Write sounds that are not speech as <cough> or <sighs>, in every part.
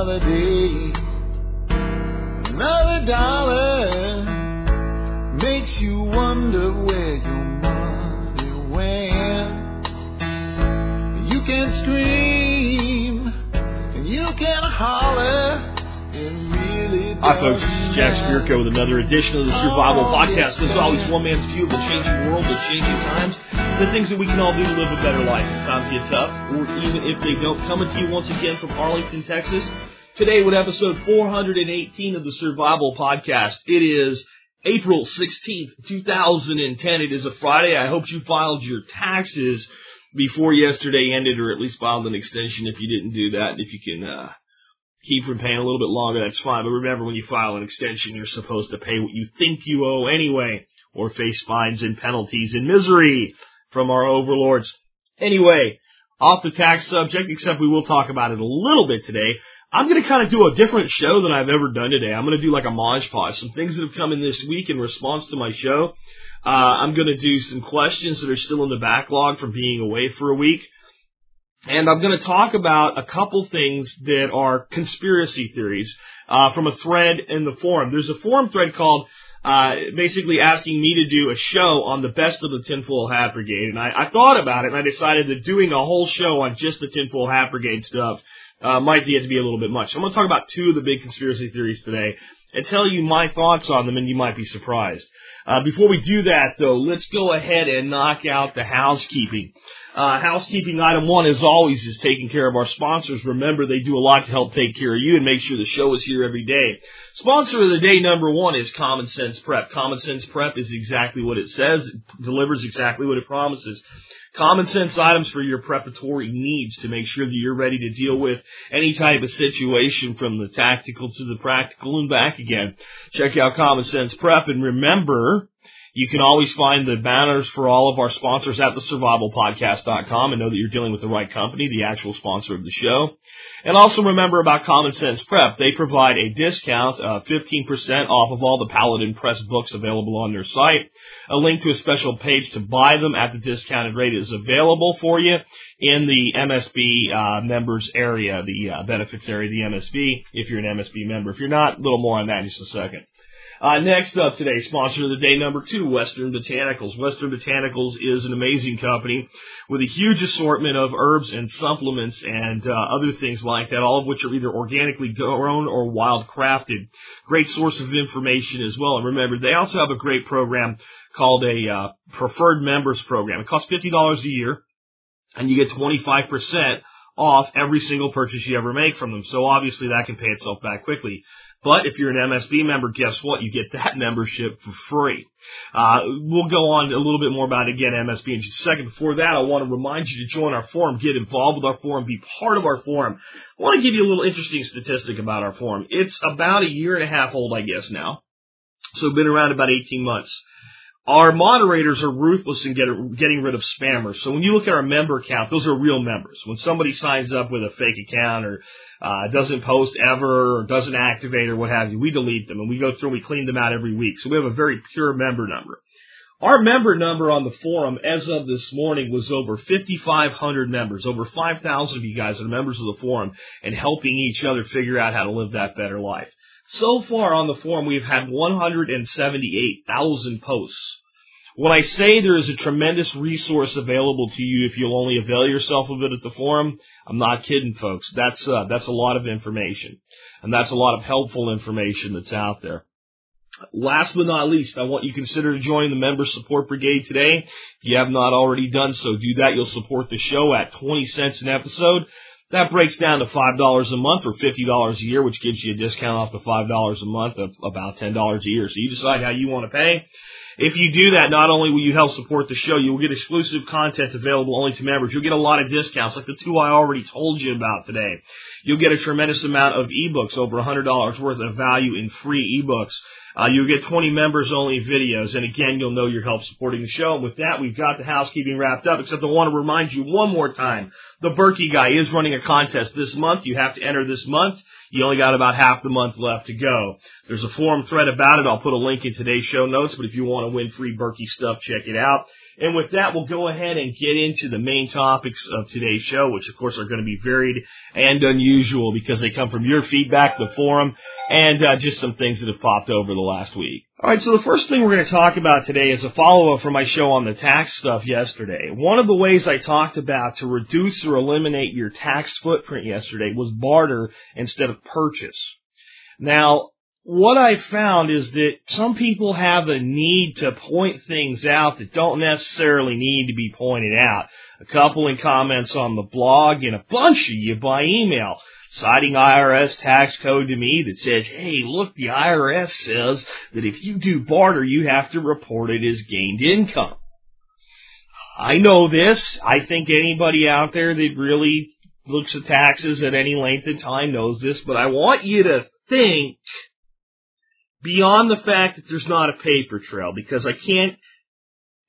another day, another dollar makes you wonder where your money went. You can scream and you can holler. Hi, folks. This is Jack Spirko with another edition of the Survival oh, Podcast. There's always one man's view of the changing world, the changing times, the things that we can all do to live a better life if times get tough, or even if they don't. Coming to you once again from Arlington, Texas. Today with episode 418 of the Survival Podcast. It is April 16th, 2010. It is a Friday. I hope you filed your taxes before yesterday ended, or at least filed an extension if you didn't do that. And If you can, uh, keep from paying a little bit longer, that's fine. But remember, when you file an extension, you're supposed to pay what you think you owe anyway, or face fines and penalties and misery from our overlords. Anyway, off the tax subject, except we will talk about it a little bit today. I'm going to kind of do a different show than I've ever done today. I'm going to do like a Mod Podge, some things that have come in this week in response to my show. Uh, I'm going to do some questions that are still in the backlog from being away for a week. And I'm going to talk about a couple things that are conspiracy theories uh, from a thread in the forum. There's a forum thread called uh, basically asking me to do a show on the best of the Tinfoil Hat Brigade. And I, I thought about it and I decided that doing a whole show on just the Tinfoil Hat Brigade stuff uh, might get to be a little bit much. So I'm going to talk about two of the big conspiracy theories today and tell you my thoughts on them and you might be surprised. Uh, before we do that though, let's go ahead and knock out the housekeeping. Uh, housekeeping item one, as always, is taking care of our sponsors. Remember, they do a lot to help take care of you and make sure the show is here every day. Sponsor of the day number one is Common Sense Prep. Common Sense Prep is exactly what it says. It delivers exactly what it promises. Common sense items for your preparatory needs to make sure that you're ready to deal with any type of situation from the tactical to the practical and back again. Check out Common Sense Prep and remember, you can always find the banners for all of our sponsors at thesurvivalpodcast.com and know that you're dealing with the right company, the actual sponsor of the show. And also remember about Common Sense Prep. They provide a discount of 15% off of all the Paladin Press books available on their site. A link to a special page to buy them at the discounted rate is available for you in the MSB uh, members area, the uh, benefits area, the MSB, if you're an MSB member. If you're not, a little more on that in just a second. Uh, next up today, sponsor of the day number two, Western Botanicals. Western Botanicals is an amazing company with a huge assortment of herbs and supplements and uh, other things like that, all of which are either organically grown or wild crafted. Great source of information as well. And remember, they also have a great program called a uh, preferred members program. It costs $50 a year and you get 25% off every single purchase you ever make from them. So obviously that can pay itself back quickly. But if you're an MSB member, guess what? You get that <laughs> membership for free. Uh, we'll go on a little bit more about, again, MSB in just a second. Before that, I want to remind you to join our forum, get involved with our forum, be part of our forum. I want to give you a little interesting statistic about our forum. It's about a year and a half old, I guess, now. So been around about 18 months. Our moderators are ruthless in get, getting rid of spammers. So when you look at our member count, those are real members. When somebody signs up with a fake account or uh, doesn't post ever or doesn't activate or what have you, we delete them and we go through and we clean them out every week. So we have a very pure member number. Our member number on the forum as of this morning was over 5,500 members. Over 5,000 of you guys are members of the forum and helping each other figure out how to live that better life. So far on the forum, we've had 178,000 posts. When I say there is a tremendous resource available to you if you'll only avail yourself of it at the forum, I'm not kidding, folks. That's uh, that's a lot of information, and that's a lot of helpful information that's out there. Last but not least, I want you to consider joining the Member Support Brigade today. If you have not already done so, do that. You'll support the show at 20 cents an episode. That breaks down to $5 a month or $50 a year, which gives you a discount off the $5 a month of about $10 a year. So you decide how you want to pay. If you do that, not only will you help support the show, you will get exclusive content available only to members. You'll get a lot of discounts, like the two I already told you about today. You'll get a tremendous amount of ebooks, over $100 worth of value in free ebooks. Uh, you'll get 20 members only videos, and again, you'll know your help supporting the show. And with that, we've got the housekeeping wrapped up, except I want to remind you one more time. The Berkey guy is running a contest this month. You have to enter this month. You only got about half the month left to go. There's a forum thread about it. I'll put a link in today's show notes, but if you want to win free Berkey stuff, check it out. And with that, we'll go ahead and get into the main topics of today's show, which of course are going to be varied and unusual because they come from your feedback, the forum, and uh, just some things that have popped over the last week. All right, so the first thing we're going to talk about today is a follow-up from my show on the tax stuff yesterday. One of the ways I talked about to reduce or eliminate your tax footprint yesterday was barter instead of purchase. Now, what I found is that some people have a need to point things out that don't necessarily need to be pointed out. A couple in comments on the blog and a bunch of you by email citing IRS tax code to me that says, hey, look, the IRS says that if you do barter, you have to report it as gained income. I know this. I think anybody out there that really looks at taxes at any length of time knows this, but I want you to think beyond the fact that there's not a paper trail because I can't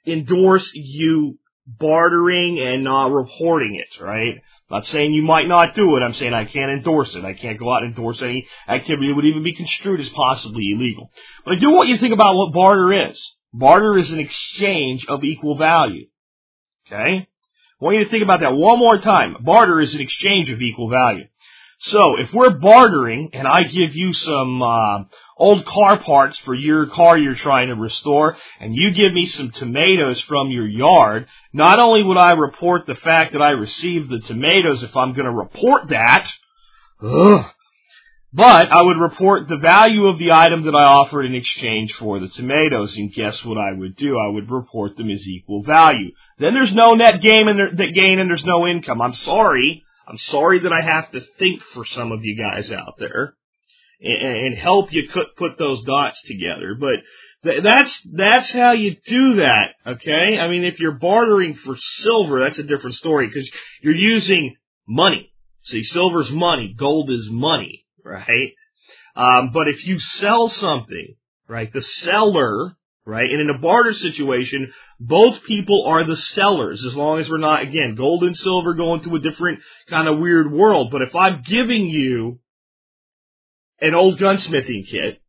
endorse you bartering and not reporting it, right? Not saying you might not do it. I'm saying I can't endorse it. I can't go out and endorse any activity that would even be construed as possibly illegal. But I do want you to think about what barter is. Barter is an exchange of equal value. Okay? I want you to think about that one more time. Barter is an exchange of equal value. So if we're bartering and I give you some uh, old car parts for your car you're trying to restore and you give me some tomatoes from your yard, not only would I report the fact that I received the tomatoes if I'm going to report that, ugh, but I would report the value of the item that I offered in exchange for the tomatoes. And guess what I would do? I would report them as equal value. Then there's no net gain and, there, gain and there's no income. I'm sorry. I'm sorry that I have to think for some of you guys out there and, and help you put, put those dots together. But th- that's, that's how you do that. Okay. I mean, if you're bartering for silver, that's a different story because you're using money. See, silver's money, gold is money, right? Um, but if you sell something, right, the seller, right, and in a barter situation, both people are the sellers as long as we're not, again, gold and silver going to a different kind of weird world. But if I'm giving you an old gunsmithing kit.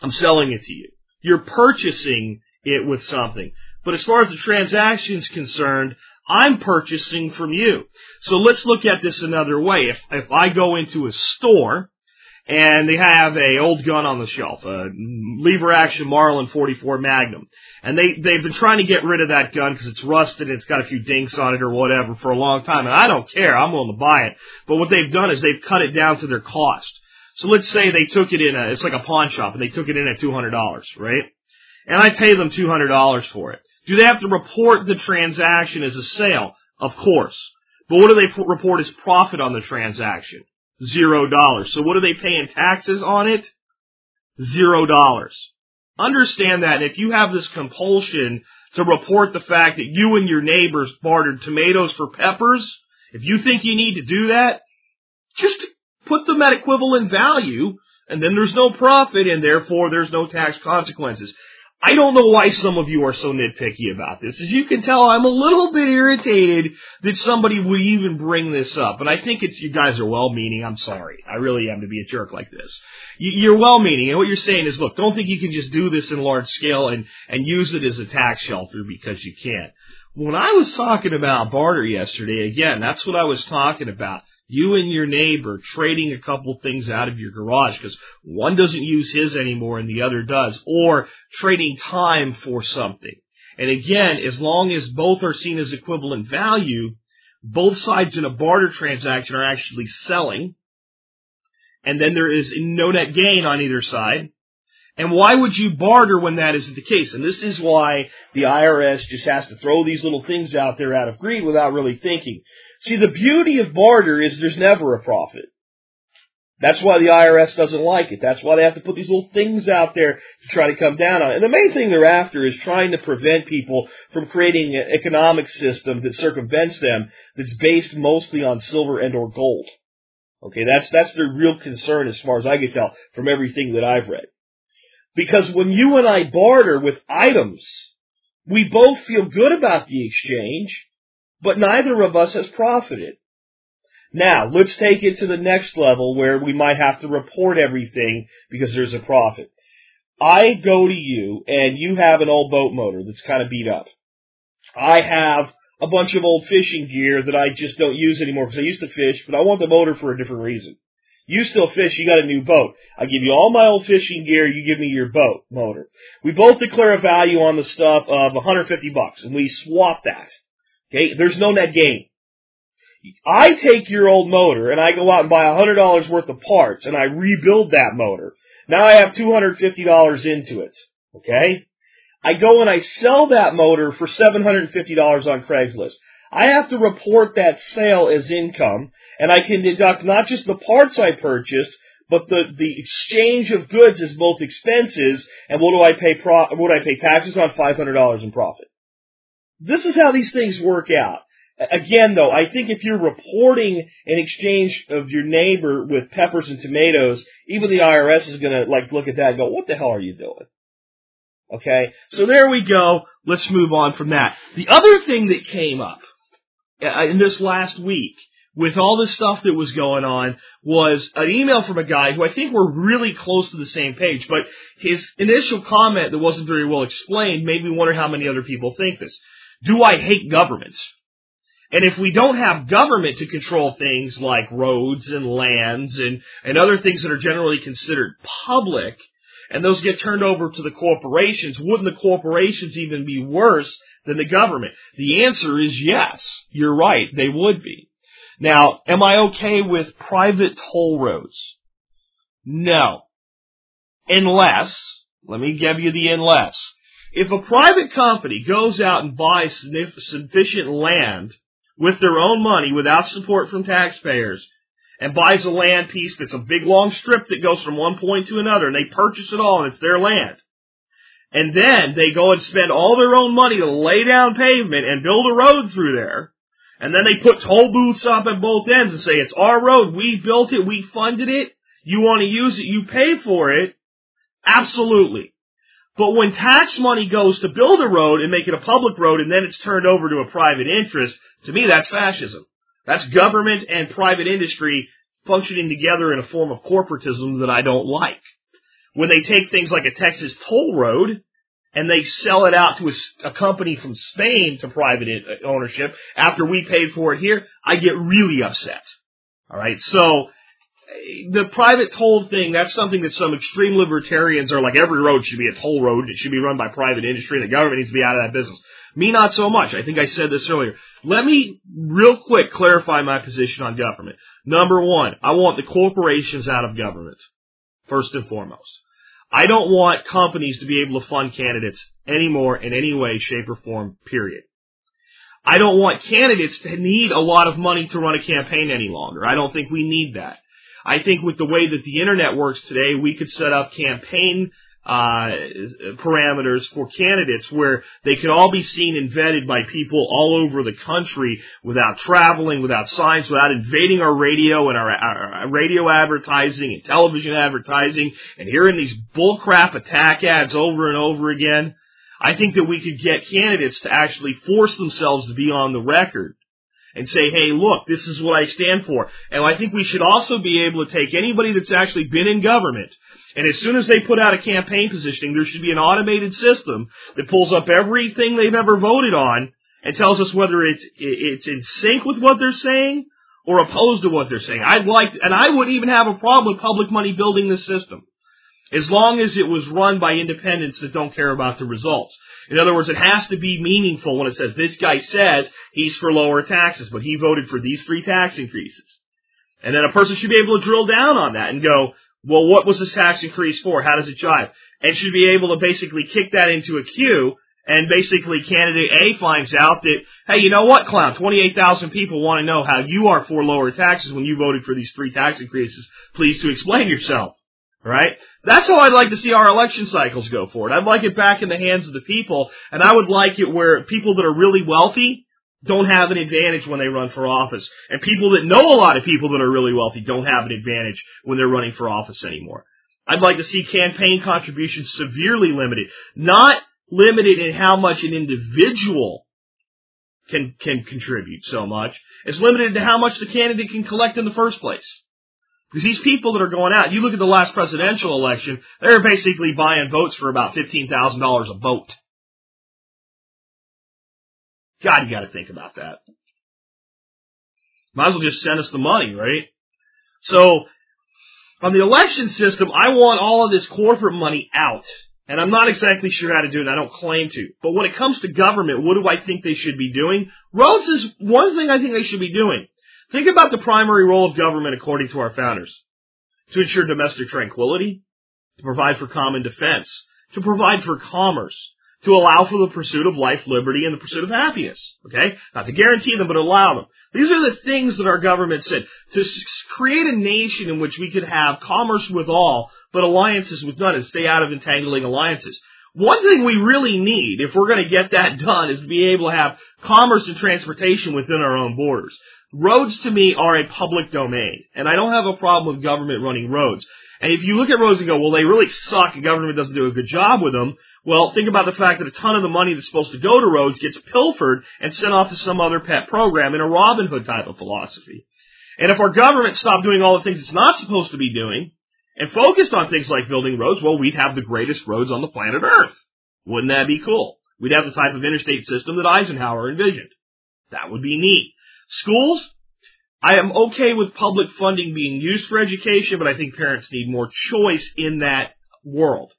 I'm selling it to you. You're purchasing it with something. But as far as the transaction is concerned, I'm purchasing from you. So let's look at this another way. If, if I go into a store and they have a old gun on the shelf, a lever action Marlin 44 Magnum, and they, they've been trying to get rid of that gun because it's rusted and it's got a few dinks on it or whatever for a long time, and I don't care. I'm willing to buy it. But what they've done is they've cut it down to their cost. So let's say they took it in a, it's like a pawn shop and they took it in at $200, right? And I pay them $200 for it. Do they have to report the transaction as a sale? Of course. But what do they report as profit on the transaction? Zero dollars. So what are they paying taxes on it? Zero dollars. Understand that. If you have this compulsion to report the fact that you and your neighbors bartered tomatoes for peppers, if you think you need to do that, just put them at equivalent value, and then there's no profit, and therefore there's no tax consequences. I don't know why some of you are so nitpicky about this. As you can tell, I'm a little bit irritated that somebody would even bring this up. And I think it's you guys are well meaning. I'm sorry. I really am to be a jerk like this. You're well meaning. And what you're saying is, look, don't think you can just do this in large scale and, and use it as a tax shelter because you can't. When I was talking about barter yesterday, again, that's what I was talking about you and your neighbor trading a couple things out of your garage because one doesn't use his anymore and the other does, or trading time for something. And again, as long as both are seen as equivalent value, both sides in a barter transaction are actually selling, and then there is no net gain on either side. And why would you barter when that isn't the case? And this is why the IRS just has to throw these little things out there out of greed without really thinking. See, the beauty of barter is there's never a profit. That's why the IRS doesn't like it. That's why they have to put these little things out there to try to come down on it. And the main thing they're after is trying to prevent people from creating an economic system that circumvents them that's based mostly on silver and or gold. Okay, that's, that's their real concern as far as I can tell from everything that I've read. Because when you and I barter with items, we both feel good about the exchange, but neither of us has profited. Now, let's take it to the next level where we might have to report everything because there's a profit. I go to you and you have an old boat motor that's kind of beat up. I have a bunch of old fishing gear that I just don't use anymore because I used to fish, but I want the motor for a different reason. You still fish, you got a new boat. I give you all my old fishing gear, you give me your boat motor. We both declare a value on the stuff of 150 bucks and we swap that. Okay, there's no net gain. I take your old motor and I go out and buy $100 worth of parts and I rebuild that motor. Now I have $250 into it. Okay? I go and I sell that motor for $750 on Craigslist. I have to report that sale as income and I can deduct not just the parts I purchased, but the, the exchange of goods is both expenses and what do I pay pro, what do I pay taxes on? $500 in profit. This is how these things work out. Again, though, I think if you're reporting an exchange of your neighbor with peppers and tomatoes, even the IRS is gonna like look at that and go, "What the hell are you doing?" Okay, so there we go. Let's move on from that. The other thing that came up uh, in this last week with all the stuff that was going on was an email from a guy who I think we're really close to the same page, but his initial comment that wasn't very well explained made me wonder how many other people think this. Do I hate government? And if we don't have government to control things like roads and lands and, and other things that are generally considered public, and those get turned over to the corporations, wouldn't the corporations even be worse than the government? The answer is yes. You're right. They would be. Now, am I okay with private toll roads? No. Unless, let me give you the unless. If a private company goes out and buys sufficient land with their own money without support from taxpayers and buys a land piece that's a big long strip that goes from one point to another and they purchase it all and it's their land. And then they go and spend all their own money to lay down pavement and build a road through there. And then they put toll booths up at both ends and say, it's our road. We built it. We funded it. You want to use it. You pay for it. Absolutely. But when tax money goes to build a road and make it a public road and then it's turned over to a private interest, to me that's fascism. That's government and private industry functioning together in a form of corporatism that I don't like. When they take things like a Texas toll road and they sell it out to a, a company from Spain to private uh, ownership after we paid for it here, I get really upset. Alright, so the private toll thing, that's something that some extreme libertarians are like every road should be a toll road. It should be run by private industry the government needs to be out of that business. Me, not so much. I think I said this earlier. Let me real quick clarify my position on government. Number one, I want the corporations out of government. First and foremost. I don't want companies to be able to fund candidates anymore in any way, shape, or form, period. I don't want candidates to need a lot of money to run a campaign any longer. I don't think we need that. I think with the way that the internet works today, we could set up campaign uh, parameters for candidates where they could all be seen and vetted by people all over the country without traveling, without signs, without invading our radio and our, our radio advertising and television advertising and hearing these bullcrap attack ads over and over again. I think that we could get candidates to actually force themselves to be on the record and say, hey, look, this is what I stand for. And I think we should also be able to take anybody that's actually been in government, and as soon as they put out a campaign positioning, there should be an automated system that pulls up everything they've ever voted on and tells us whether it's, it's in sync with what they're saying or opposed to what they're saying. I'd like, and I wouldn't even have a problem with public money building this system. As long as it was run by independents that don't care about the results. In other words, it has to be meaningful when it says this guy says he's for lower taxes, but he voted for these three tax increases. And then a person should be able to drill down on that and go, well, what was this tax increase for? How does it jive? And should be able to basically kick that into a queue and basically candidate A finds out that, hey, you know what, clown, 28,000 people want to know how you are for lower taxes when you voted for these three tax increases. Please to explain yourself. Right? That's how I'd like to see our election cycles go forward. I'd like it back in the hands of the people, and I would like it where people that are really wealthy don't have an advantage when they run for office. And people that know a lot of people that are really wealthy don't have an advantage when they're running for office anymore. I'd like to see campaign contributions severely limited, not limited in how much an individual can can contribute so much. It's limited to how much the candidate can collect in the first place. Because these people that are going out, you look at the last presidential election, they're basically buying votes for about fifteen thousand dollars a vote. God, you got to think about that. Might as well just send us the money, right? So, on the election system, I want all of this corporate money out. And I'm not exactly sure how to do it. I don't claim to. But when it comes to government, what do I think they should be doing? Roads is one thing I think they should be doing. Think about the primary role of government according to our founders. To ensure domestic tranquility, to provide for common defense, to provide for commerce, to allow for the pursuit of life, liberty, and the pursuit of happiness. Okay? Not to guarantee them, but allow them. These are the things that our government said. To create a nation in which we could have commerce with all, but alliances with none, and stay out of entangling alliances. One thing we really need, if we're going to get that <laughs> done, is to be able to have commerce and transportation within our own borders. Roads to me are a public domain, and I don't have a problem with government running roads. And if you look at roads and go, well, they really suck, and government doesn't do a good job with them, well, think about the fact that a ton of the money that's supposed to go to roads gets pilfered and sent off to some other pet program in a Robin Hood type of philosophy. And if our government stopped doing all the things it's not supposed to be doing and focused on things like building roads, well, we'd have the greatest roads on the planet Earth. Wouldn't that be cool? We'd have the type of interstate system that Eisenhower envisioned. That would be neat. Schools, I am okay with public funding being used for education, but I think parents need more choice in that world.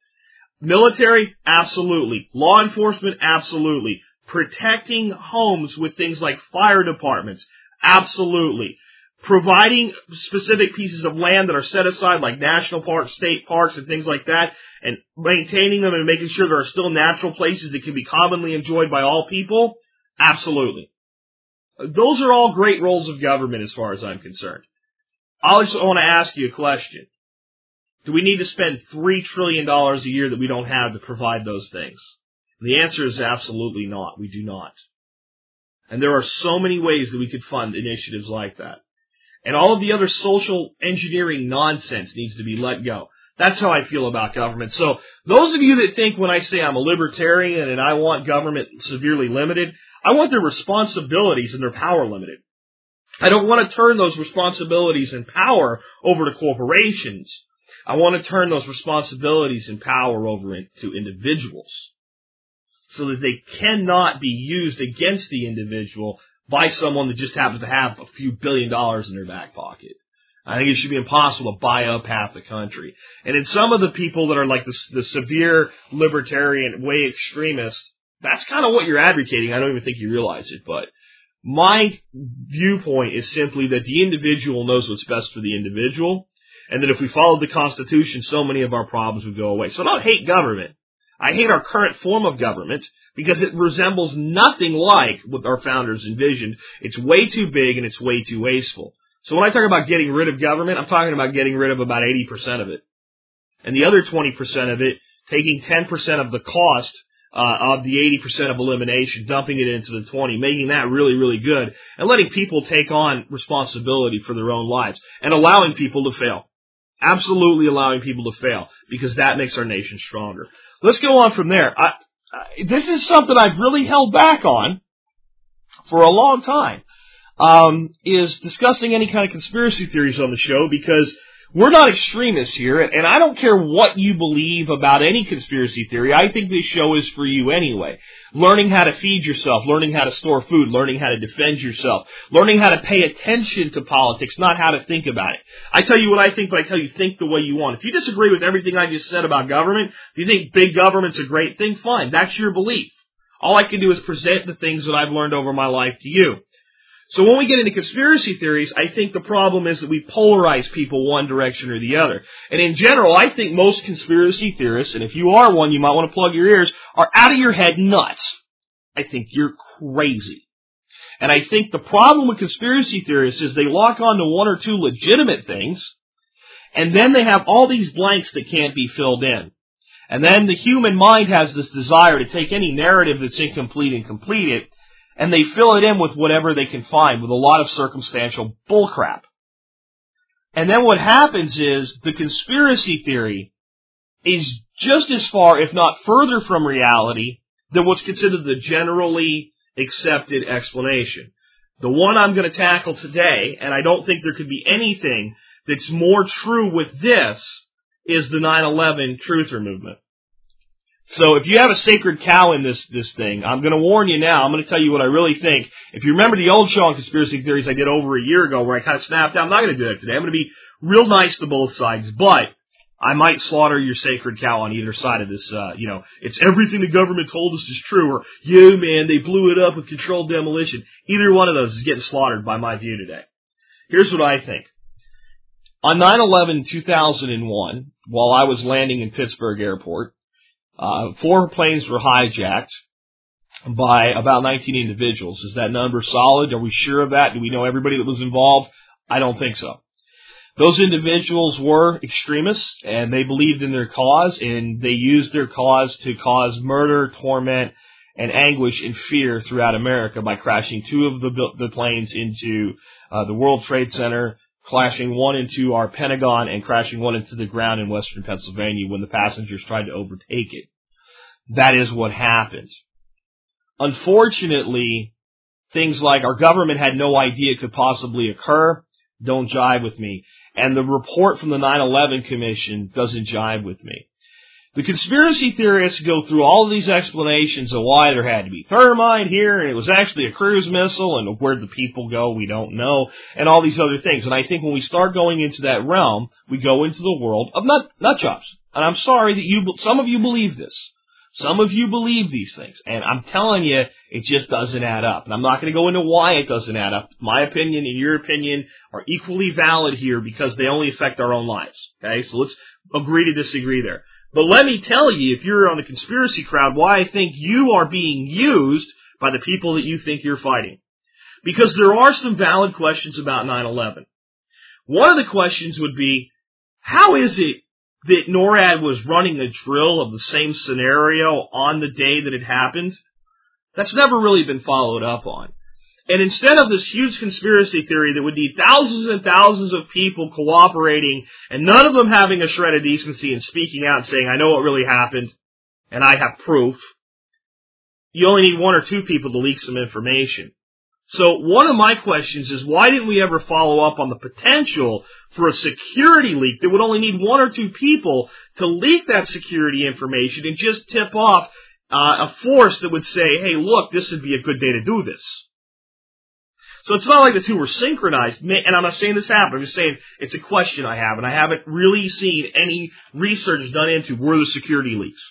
Military, absolutely. Law enforcement, absolutely. Protecting homes with things like fire departments, absolutely. Providing specific pieces of land that are set aside like national parks, state parks, and things like that, and maintaining them and making sure there are still natural places that can be commonly enjoyed by all people, absolutely. Those are all great roles of government as far as I'm concerned. I just want to ask you a question. Do we need to spend $3 trillion a year that we don't have to provide those things? the answer is absolutely not. We do not. And there are so many ways that we could fund initiatives like that. And all of the other social engineering nonsense needs to be let go. That's how I feel about government. So those of you that think when I say I'm a libertarian and I want government severely limited, I want their responsibilities and their power limited. I don't want to turn those responsibilities and power over to corporations. I want to turn those responsibilities and power over to individuals so that they cannot be used against the individual by someone that just happens to have a few billion dollars in their back pocket. I think it should be impossible to buy up half the country. And in some of the people that are like the, the severe libertarian way extremists, that's kind of what you're advocating. I don't even think you realize it, but my viewpoint is simply that the individual knows what's best for the individual and that if we followed the Constitution, so many of our problems would go away. So I don't hate government. I hate our current form of government because it resembles nothing like what our founders envisioned. It's way too big and it's way too wasteful. So when I talk about getting rid of government, I'm talking about getting rid of about 80% of it. And the other 20% of it, taking 10% of the cost uh, of the 80% of elimination, dumping it into the 20, making that really, really good, and letting people take on responsibility for their own lives, and allowing people to fail. Absolutely allowing people to fail because that makes our nation stronger. Let's go on from there. I, I, this is something I've really held back on for a long time. Um, is discussing any kind of conspiracy theories on the show because we're not extremists here, and I don't care what you believe about any conspiracy theory. I think this show is for you anyway. Learning how to feed yourself, learning how to store food, learning how to defend yourself, learning how to pay attention to politics, not how to think about it. I tell you what I think, but I tell you think the way you want. If you disagree with everything I just said about government, if you think big government's a great thing, fine. That's your belief. All I can do is present the things that I've learned over my life to you. So when we get into conspiracy theories, I think the problem is that we polarize people one direction or the other. And in general, I think most conspiracy theorists, and if you are one, you might want to plug your ears, are out of your head nuts. I think you're crazy. And I think the problem with conspiracy theorists is they lock on to one or two legitimate things, and then they have all these blanks that can't be filled in. And then the human mind has this desire to take any narrative that's incomplete and complete it and they fill it in with whatever they can find with a lot of circumstantial bullcrap. And then what happens is the conspiracy theory is just as far, if not further from reality, than what's considered the generally accepted explanation. The one I'm going to tackle today, and I don't think there could be anything that's more true with this, is the 9-11 truther movement. So if you have a sacred cow in this this thing, I'm going to warn you now. I'm going to tell you what I really think. If you remember the old show on conspiracy theories I did over a year ago, where I kind of snapped out, I'm not going to do that today. I'm going to be real nice to both sides, but I might slaughter your sacred cow on either side of this. Uh, you know, it's everything the government told us is true, or yeah, man, they blew it up with controlled demolition. Either one of those is getting slaughtered by my view today. Here's what I think. On 9/11 2001, while I was landing in Pittsburgh Airport, uh, four planes were hijacked by about 19 individuals. Is that number solid? Are we sure of that? Do we know everybody that was involved? I don't think so. Those individuals were extremists and they believed in their cause and they used their cause to cause murder, torment, and anguish and fear throughout America by crashing two of the, the planes into uh, the World Trade Center, crashing one into our Pentagon, and crashing one into the ground in western Pennsylvania when the passengers tried to overtake it. That is what happened. Unfortunately, things like our government had no idea could possibly occur don't jive with me. And the report from the 9-11 Commission doesn't jive with me. The conspiracy theorists go through all these explanations of why there had to be thermite here, and it was actually a cruise missile, and where the people go, we don't know, and all these other things. And I think when we start going into that realm, we go into the world of nut, nut jobs. And I'm sorry that you, some of you believe this. Some of you believe these things, and I'm telling you, it just doesn't add up. And I'm not going to go into why it doesn't add up. My opinion and your opinion are equally valid here because they only affect our own lives. Okay, so let's agree to disagree there. But let me tell you, if you're on the conspiracy crowd, why I think you are being used by the people that you think you're fighting. Because there are some valid questions about 9-11. One of the questions would be, how is it that NORAD was running a drill of the same scenario on the day that it happened, that's never really been followed up on. And instead of this huge conspiracy theory that would need thousands and thousands of people cooperating and none of them having a shred of decency and speaking out and saying, I know what really happened and I have proof, you only need one or two people to leak some information. So one of my questions is why didn't we ever follow up on the potential for a security leak that would only need one or two people to leak that security information and just tip off uh, a force that would say, hey, look, this would be a good day to do this. So it's not like the two were synchronized, and I'm not saying this happened, I'm just saying it's a question I have, and I haven't really seen any research done into were the security leaks.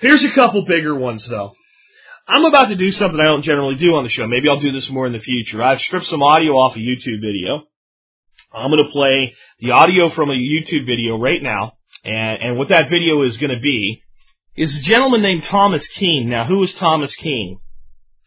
Here's a couple bigger ones though. I'm about to do something I don't generally do on the show. Maybe I'll do this more in the future. I've stripped some audio off a YouTube video. I'm going to play the audio from a YouTube video right now. And, and what that video is going to be is a gentleman named Thomas Kean. Now, who is Thomas Kean?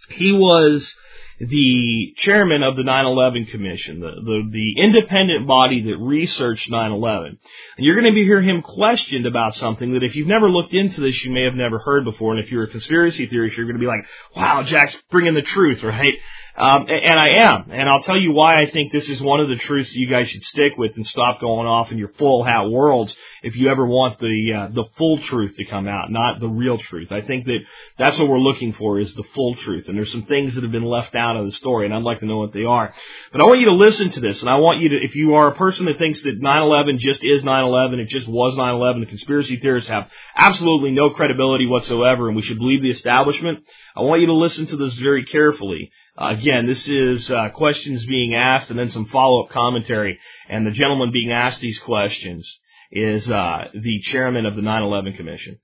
He was the chairman of the 9/11 Commission, the, the the independent body that researched 9/11. And you're going to be hear him questioned about something that if you've never looked into this, you may have never heard before. And if you're a conspiracy theorist, you're going to be like, "Wow, Jack's bringing the truth, right?" Um, and I am, and I'll tell you why I think this is one of the truths you guys should stick with and stop going off in your full hat worlds if you ever want the uh, the full truth to come out, not the real truth. I think that that's what we're looking for is the full truth, and there's some things that have been left out of the story, and I'd like to know what they are. But I want you to listen to this, and I want you to, if you are a person that thinks that 9/11 just is 9/11, it just was 9/11, the conspiracy theorists have absolutely no credibility whatsoever, and we should believe the establishment. I want you to listen to this very carefully uh, again, this is uh, questions being asked and then some follow-up commentary. And the gentleman being asked these questions is uh, the chairman of the 9/11 Commission.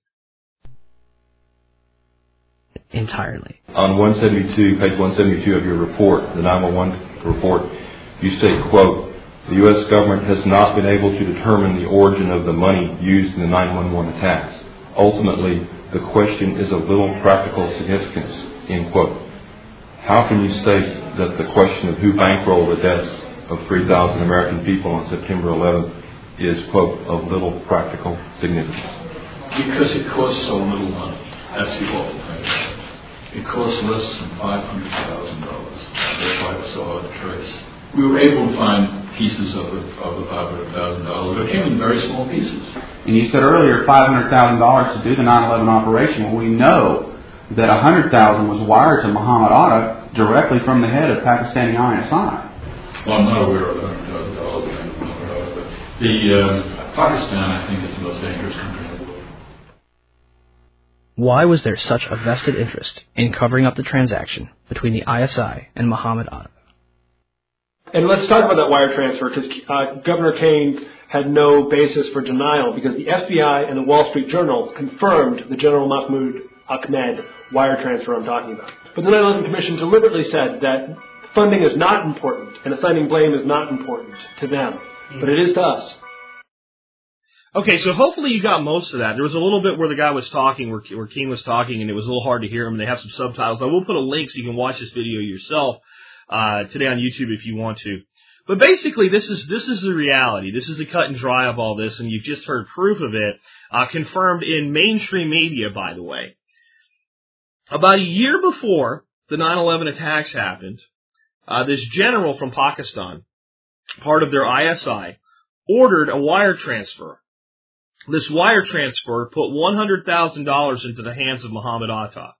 Entirely. On 172, page 172 of your report, the 911 report, you state, quote, the U.S. government has not been able to determine the origin of the money used in the 911 attacks. Ultimately, the question is of little practical significance, end quote. How can you state that the question of who bankrolled the deaths of 3,000 American people on September 11th is, quote, of little practical significance? Because it costs so little money. That's the whole thing. It cost less than $500,000. That's why it's so hard to trace. we were able to find pieces of the, of the $500,000, but it came in very small pieces. And you said earlier $500,000 to do the 9/11 operation. Well, we know that 100,000 was wired to Muhammad Atta directly from the head of Pakistani ISI. Well, I'm not aware of $100,000, but the uh, Pakistan, I think, is the most dangerous country in the world. Why was there such a vested interest in covering up the transaction between the ISI and Muhammad Atta? And let's talk about that wire transfer because uh, Governor Kean had no basis for denial because the FBI and the Wall Street Journal confirmed the General Mahmoud Ahmed wire transfer I'm talking about. But the 9/11 Commission deliberately said that funding is not important and assigning blame is not important to them, but it is to us. Okay, so hopefully you got most of that. There was a little bit where the guy was talking, where, where King was talking, and it was a little hard to hear him. They have some subtitles. I will put a link so you can watch this video yourself uh, today on YouTube if you want to. But basically, this is this is the reality. This is the cut and dry of all this, and you've just heard proof of it, uh, confirmed in mainstream media, by the way. About a year before the 9/11 attacks happened, uh, this general from Pakistan, part of their ISI, ordered a wire transfer. This wire transfer put $100,000 into the hands of Muhammad Atta.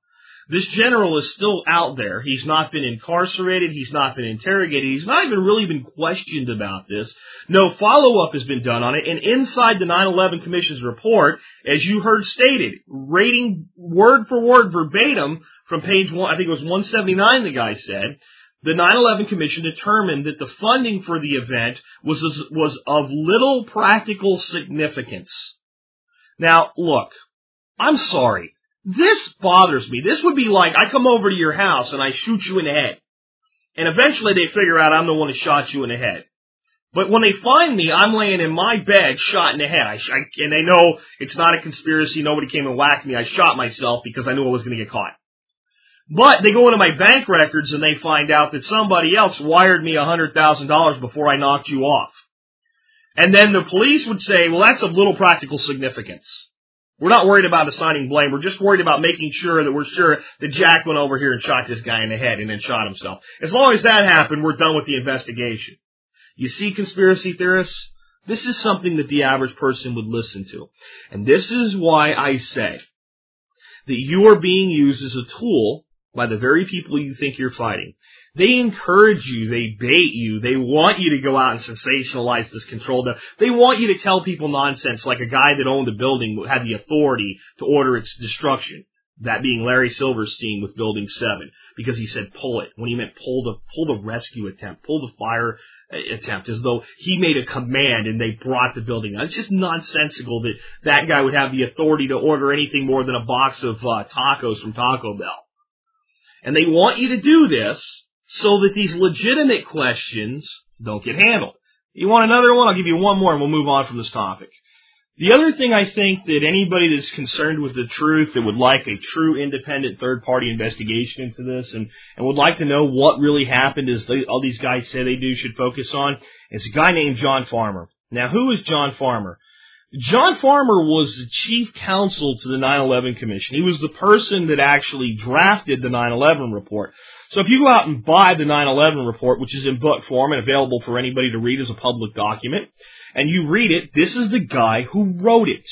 This general is still out there. He's not been incarcerated. He's not been interrogated. He's not even really been questioned about this. No follow up has been done on it. And inside the 9-11 Commission's report, as you heard stated, rating word for word verbatim from page one, I think it was 179 the guy said, the 9-11 Commission determined that the funding for the event was, was of little practical significance. Now, look, I'm sorry. This bothers me. This would be like I come over to your house and I shoot you in the head. And eventually they figure out I'm the one who shot you in the head. But when they find me, I'm laying in my bed, shot in the head. I, I, and they know it's not a conspiracy. Nobody came and whacked me. I shot myself because I knew I was going to get caught. But they go into my bank records and they find out that somebody else wired me a $100,000 before I knocked you off. And then the police would say, well, that's of little practical significance. We're not worried about assigning blame. We're just worried about making sure that we're sure that Jack went over here and shot this guy in the head and then shot himself. As long as that happened, we're done with the investigation. You see, conspiracy theorists, this is something that the average person would listen to. And this is why I say that you are being used as a tool by the very people you think you're fighting. They encourage you, they bait you, they want you to go out and sensationalize this control. They want you to tell people nonsense like a guy that owned a building had the authority to order its destruction. That being Larry Silverstein with Building 7, because he said pull it, when he meant pull the, pull the rescue attempt, pull the fire uh, attempt, as though he made a command and they brought the building. It's just nonsensical that that guy would have the authority to order anything more than a box of uh, tacos from Taco Bell. And they want you to do this so that these legitimate questions don't get handled. You want another one? I'll give you one more and we'll move on from this topic. The other thing I think that anybody that's concerned with the truth that would like a true independent third party investigation into this and, and would like to know what really happened as they, all these guys say they do should focus on is a guy named John Farmer. Now who is John Farmer? John Farmer was the chief counsel to the 9-11 Commission. He was the person that actually drafted the 9-11 report. So if you go out and buy the 9-11 report, which is in book form and available for anybody to read as a public document, and you read it, this is the guy who wrote it.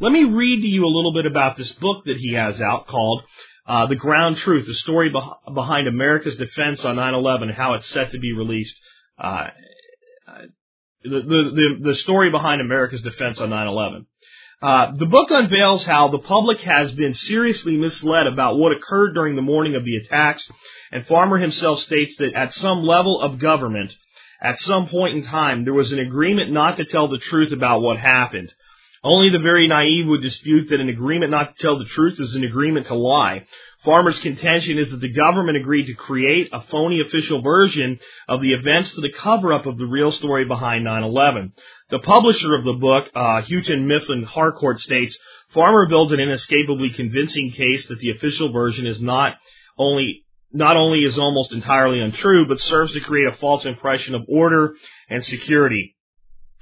Let me read to you a little bit about this book that he has out called uh, The Ground Truth, the story beh- behind America's defense on 9-11 and how it's set to be released uh, the, the, the, story behind America's defense on 9-11. Uh, the book unveils how the public has been seriously misled about what occurred during the morning of the attacks, and Farmer himself states that at some level of government, at some point in time, there was an agreement not to tell the truth about what happened. Only the very naive would dispute that an agreement not to tell the truth is an agreement to lie. Farmer's contention is that the government agreed to create a phony official version of the events to the cover up of the real story behind 9-11. The publisher of the book, uh, Houghton Mifflin Harcourt states, Farmer builds an inescapably convincing case that the official version is not only not only is almost entirely untrue, but serves to create a false impression of order and security.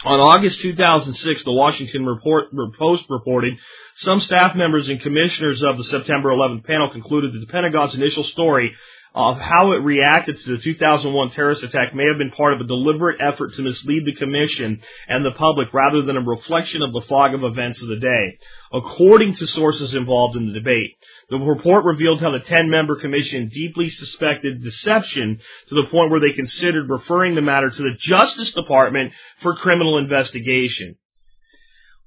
On August 2006, the Washington Report, Post reported some staff members and commissioners of the September 11th panel concluded that the Pentagon's initial story of how it reacted to the 2001 terrorist attack may have been part of a deliberate effort to mislead the Commission and the public rather than a reflection of the fog of events of the day, according to sources involved in the debate. The report revealed how the 10-member commission deeply suspected deception to the point where they considered referring the matter to the Justice Department for criminal investigation.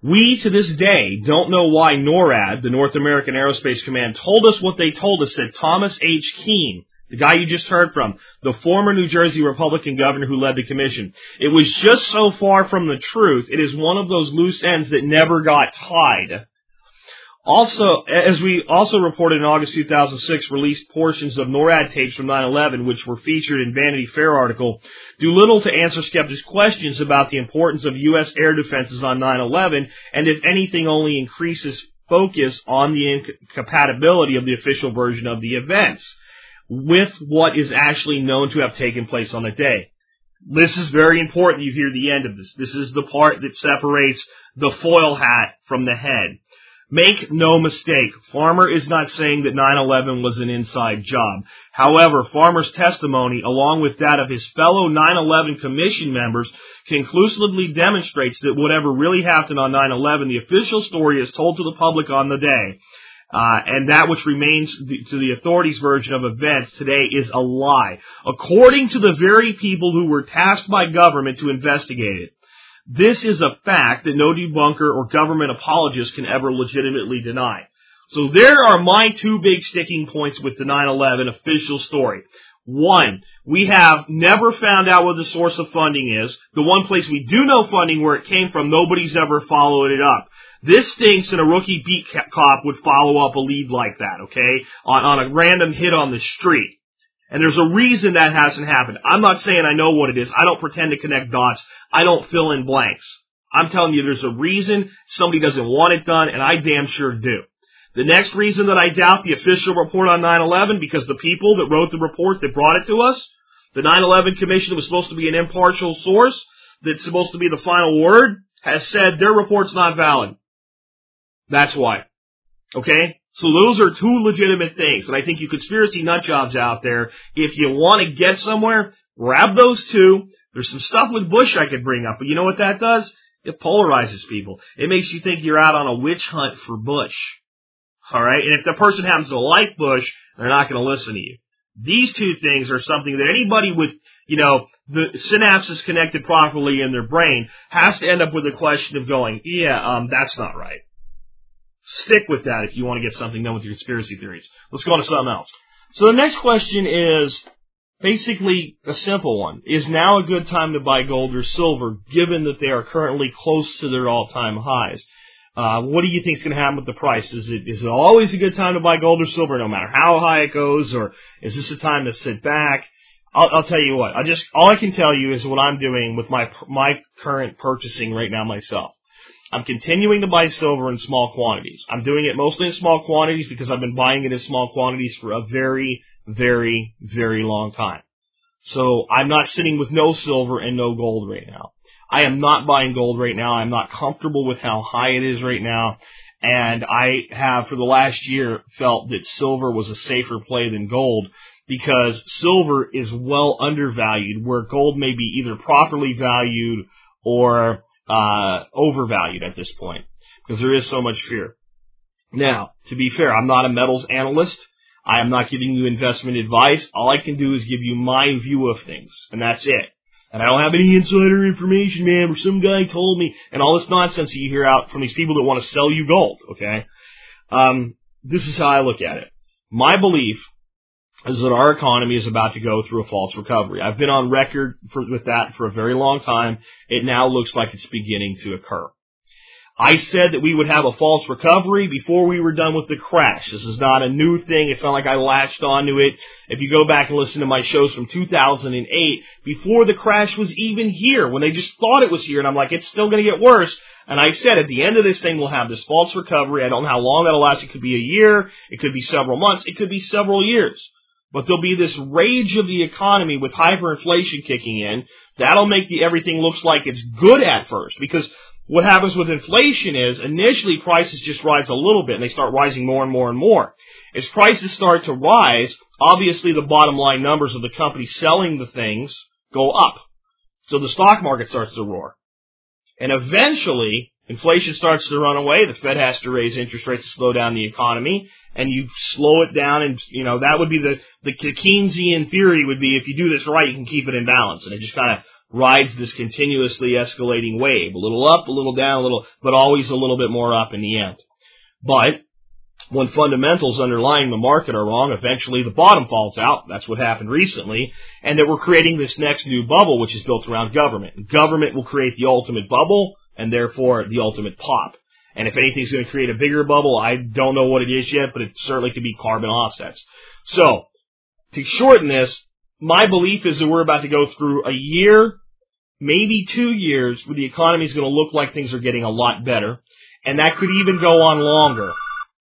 We, to this day, don't know why NORAD, the North American Aerospace Command, told us what they told us, said Thomas H. Kean, the guy you just heard from, the former New Jersey Republican governor who led the commission. It was just so far from the truth, it is one of those loose ends that never got tied. Also, as we also reported in August 2006, released portions of NORAD tapes from 9/11, which were featured in Vanity Fair article, do little to answer skeptics' questions about the importance of U.S. air defenses on 9/11, and if anything, only increases focus on the incompatibility of the official version of the events with what is actually known to have taken place on the day. This is very important. You hear the end of this. This is the part that separates the foil hat from the head. Make no mistake, Farmer is not saying that 9-11 was an inside job. However, Farmer's testimony, along with that of his fellow 9-11 commission members, conclusively demonstrates that whatever really happened on 9-11, the official story is told to the public on the day. Uh, and that which remains to the authorities' version of events today is a lie, according to the very people who were tasked by government to investigate it. This is a fact that no debunker or government apologist can ever legitimately deny. So there are my two big sticking points with the 9-11 official story. One, we have never found out what the source of funding is. The one place we do know funding where it came from, nobody's ever followed it up. This stinks and a rookie beat cop would follow up a lead like that, okay? On, on a random hit on the street. And there's a reason that hasn't happened. I'm not saying I know what it is. I don't pretend to connect dots. I don't fill in blanks. I'm telling you there's a reason somebody doesn't want it done, and I damn sure do. The next reason that I doubt the official report on 9-11, because the people that wrote the report that brought it to us, the 9-11 Commission was supposed to be an impartial source, that's supposed to be the final word, has said their report's not valid. That's why. Okay? So those are two legitimate things. And I think you conspiracy nut jobs out there, if you want to get somewhere, grab those two. There's some stuff with Bush I could bring up, but you know what that does? It polarizes people. It makes you think you're out on a witch hunt for Bush. Alright? And if the person happens to like Bush, they're not going to listen to you. These two things are something that anybody with, you know, the synapses connected properly in their brain has to end up with a question of going, yeah, um, that's not right. Stick with that if you want to get something done with your conspiracy theories. Let's go on to something else. So the next question is basically a simple one. Is now a good time to buy gold or silver given that they are currently close to their all-time highs? Uh, what do you think is going to happen with the price? Is it is it always a good time to buy gold or silver, no matter how high it goes, or is this a time to sit back? I'll, I'll tell you what. I just all I can tell you is what I'm doing with my my current purchasing right now myself. I'm continuing to buy silver in small quantities. I'm doing it mostly in small quantities because I've been buying it in small quantities for a very, very, very long time. So I'm not sitting with no silver and no gold right now. I am not buying gold right now. I'm not comfortable with how high it is right now. And I have for the last year felt that silver was a safer play than gold because silver is well undervalued where gold may be either properly valued or uh, overvalued at this point because there is so much fear. Now, to be fair, I'm not a metals analyst. I am not giving you investment advice. All I can do is give you my view of things, and that's it. And I don't have any insider information, man, or some guy told me, and all this nonsense that you hear out from these people that want to sell you gold, okay? Um, this is how I look at it. My belief is that our economy is about to go through a false recovery. I've been on record for, with that for a very long time. It now looks like it's beginning to occur. I said that we would have a false recovery before we were done with the crash. This is not a new thing. It's not like I latched onto it. If you go back and listen to my shows from 2008, before the crash was even here, when they just thought it was here, and I'm like, it's still going to get worse. And I said at the end of this thing, we'll have this false recovery. I don't know how long that'll last. It could be a year. It could be several months. It could be several years. But there'll be this rage of the economy with hyperinflation kicking in. That'll make the everything looks like it's good at first because what happens with inflation is initially prices just rise a little bit and they start rising more and more and more. As prices start to rise, obviously the bottom line numbers of the company selling the things go up. So the stock market starts to roar. And eventually, inflation starts to run away. The Fed has to raise interest rates to slow down the economy, and you slow it down. And you know that would be the the Keynesian theory would be if you do this right, you can keep it in balance, and it just kind of rides this continuously escalating wave, a little up, a little down, a little, but always a little bit more up in the end. But when fundamentals underlying the market are wrong, eventually the bottom falls out. That's what happened recently. And that we're creating this next new bubble, which is built around government. Government will create the ultimate bubble and therefore the ultimate pop. And if anything's going to create a bigger bubble, I don't know what it is yet, but it certainly could be carbon offsets. So, to shorten this, my belief is that we're about to go through a year, maybe two years, where the economy is going to look like things are getting a lot better. And that could even go on longer.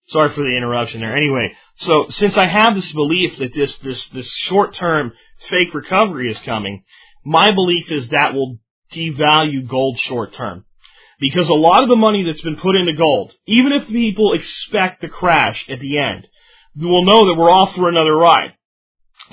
Sorry for the interruption there. Anyway, so since I have this belief that this this this short-term fake recovery is coming, my belief is that will devalue gold short-term. Because a lot of the money that's been put into gold, even if people expect the crash at the end, will know that we're off for another ride.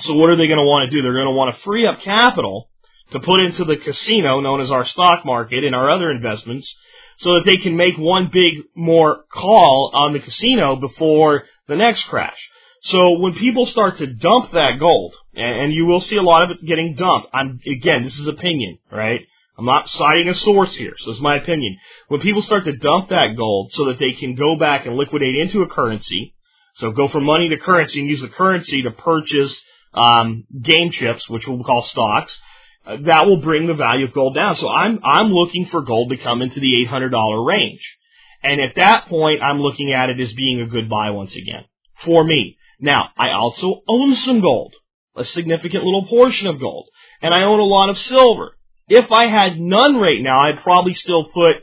So what are they going to want to do? They're going to want to free up capital to put into the casino known as our stock market and our other investments so that they can make one big more call on the casino before the next crash. So when people start to dump that gold, and you will see a lot of it getting dumped, I'm, again, this is opinion, right? I'm not citing a source here, so it's my opinion. When people start to dump that gold so that they can go back and liquidate into a currency, so go from money to currency and use the currency to purchase um, game chips, which we'll call stocks, uh, that will bring the value of gold down. So I'm I'm looking for gold to come into the $800 range. And at that point, I'm looking at it as being a good buy once again for me. Now, I also own some gold, a significant little portion of gold, and I own a lot of silver. If I had none right now, I'd probably still put,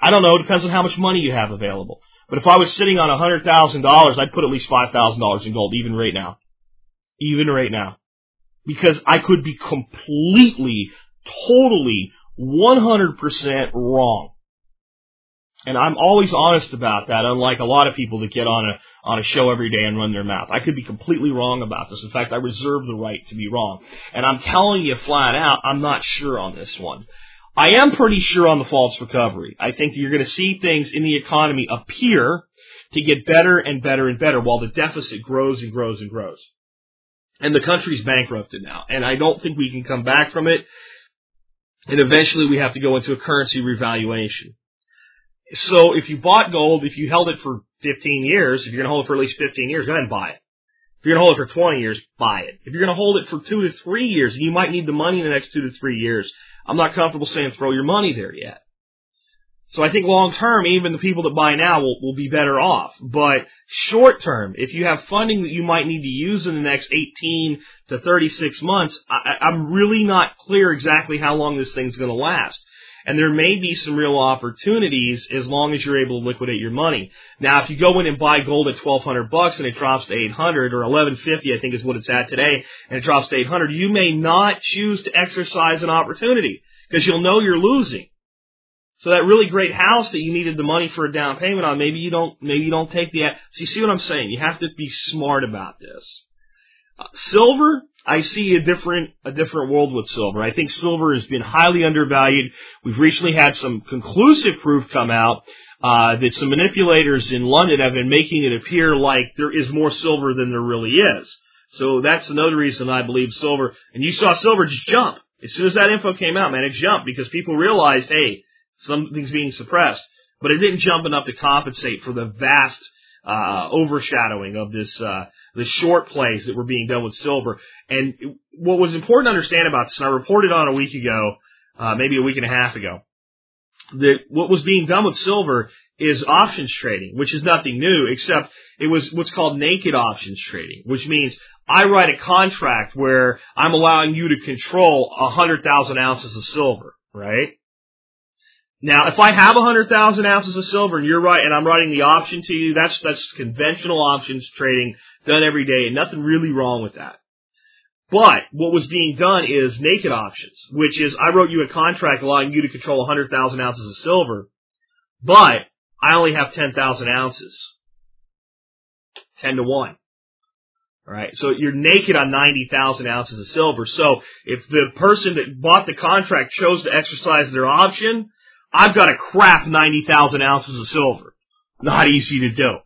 I don't know, depends on how much money you have available. But if I was sitting on $100,000, I'd put at least $5,000 in gold, even right now. Even right now because I could be completely, totally, 100% wrong. And I'm always honest about that, unlike a lot of people that get on a on a show every day and run their mouth. I could be completely wrong about this. In fact, I reserve the right to be wrong. And I'm telling you flat out, I'm not sure on this one. I am pretty sure on the false recovery. I think you're going to see things in the economy appear to get better and better and better while the deficit grows and grows and grows and the country's bankrupted now. And I don't think we can come back from it. And eventually we have to go into a currency revaluation. So if you bought gold, if you held it for 15 years, if you're going to hold it for at least 15 years, go ahead and buy it. If you're going to hold it for 20 years, buy it. If you're going to hold it for two to three years, and you might need the money in the next two to three years, I'm not comfortable saying throw your money there yet. So I think long term, even the people that buy now will, will be better off. But short term, if you have funding that you might need to use in the next 18 to 36 months, I, I'm really not clear exactly how long this thing's going to last. And there may be some real opportunities as long as you're able to liquidate your money. Now, if you go in and buy gold at 1200 bucks and it drops to 800 or 1150, I think is what it's at today, and it drops to 800, you may not choose to exercise an opportunity because you'll know you're losing. So that really great house that you needed the money for a down payment on, maybe you don't, maybe you don't take the, so you see what I'm saying? You have to be smart about this. Uh, silver, I see a different, a different world with silver. I think silver has been highly undervalued. We've recently had some conclusive proof come out, uh, that some manipulators in London have been making it appear like there is more silver than there really is. So that's another reason I believe silver, and you saw silver just jump. As soon as that info came out, man, it jumped because people realized, hey, something's being suppressed, but it didn't jump enough to compensate for the vast uh, overshadowing of this uh, the short plays that were being done with silver. And what was important to understand about this, and I reported on a week ago, uh, maybe a week and a half ago, that what was being done with silver is options trading, which is nothing new, except it was what's called naked options trading, which means I write a contract where I'm allowing you to control a hundred thousand ounces of silver, right? Now, if I have 100,000 ounces of silver and you're right, and I'm writing the option to you, that's, that's conventional options trading done every day and nothing really wrong with that. But what was being done is naked options, which is I wrote you a contract allowing you to control 100,000 ounces of silver, but I only have 10,000 ounces. 10 to 1. Alright, so you're naked on 90,000 ounces of silver. So if the person that bought the contract chose to exercise their option, I've got a crap 90,000 ounces of silver. Not easy to do.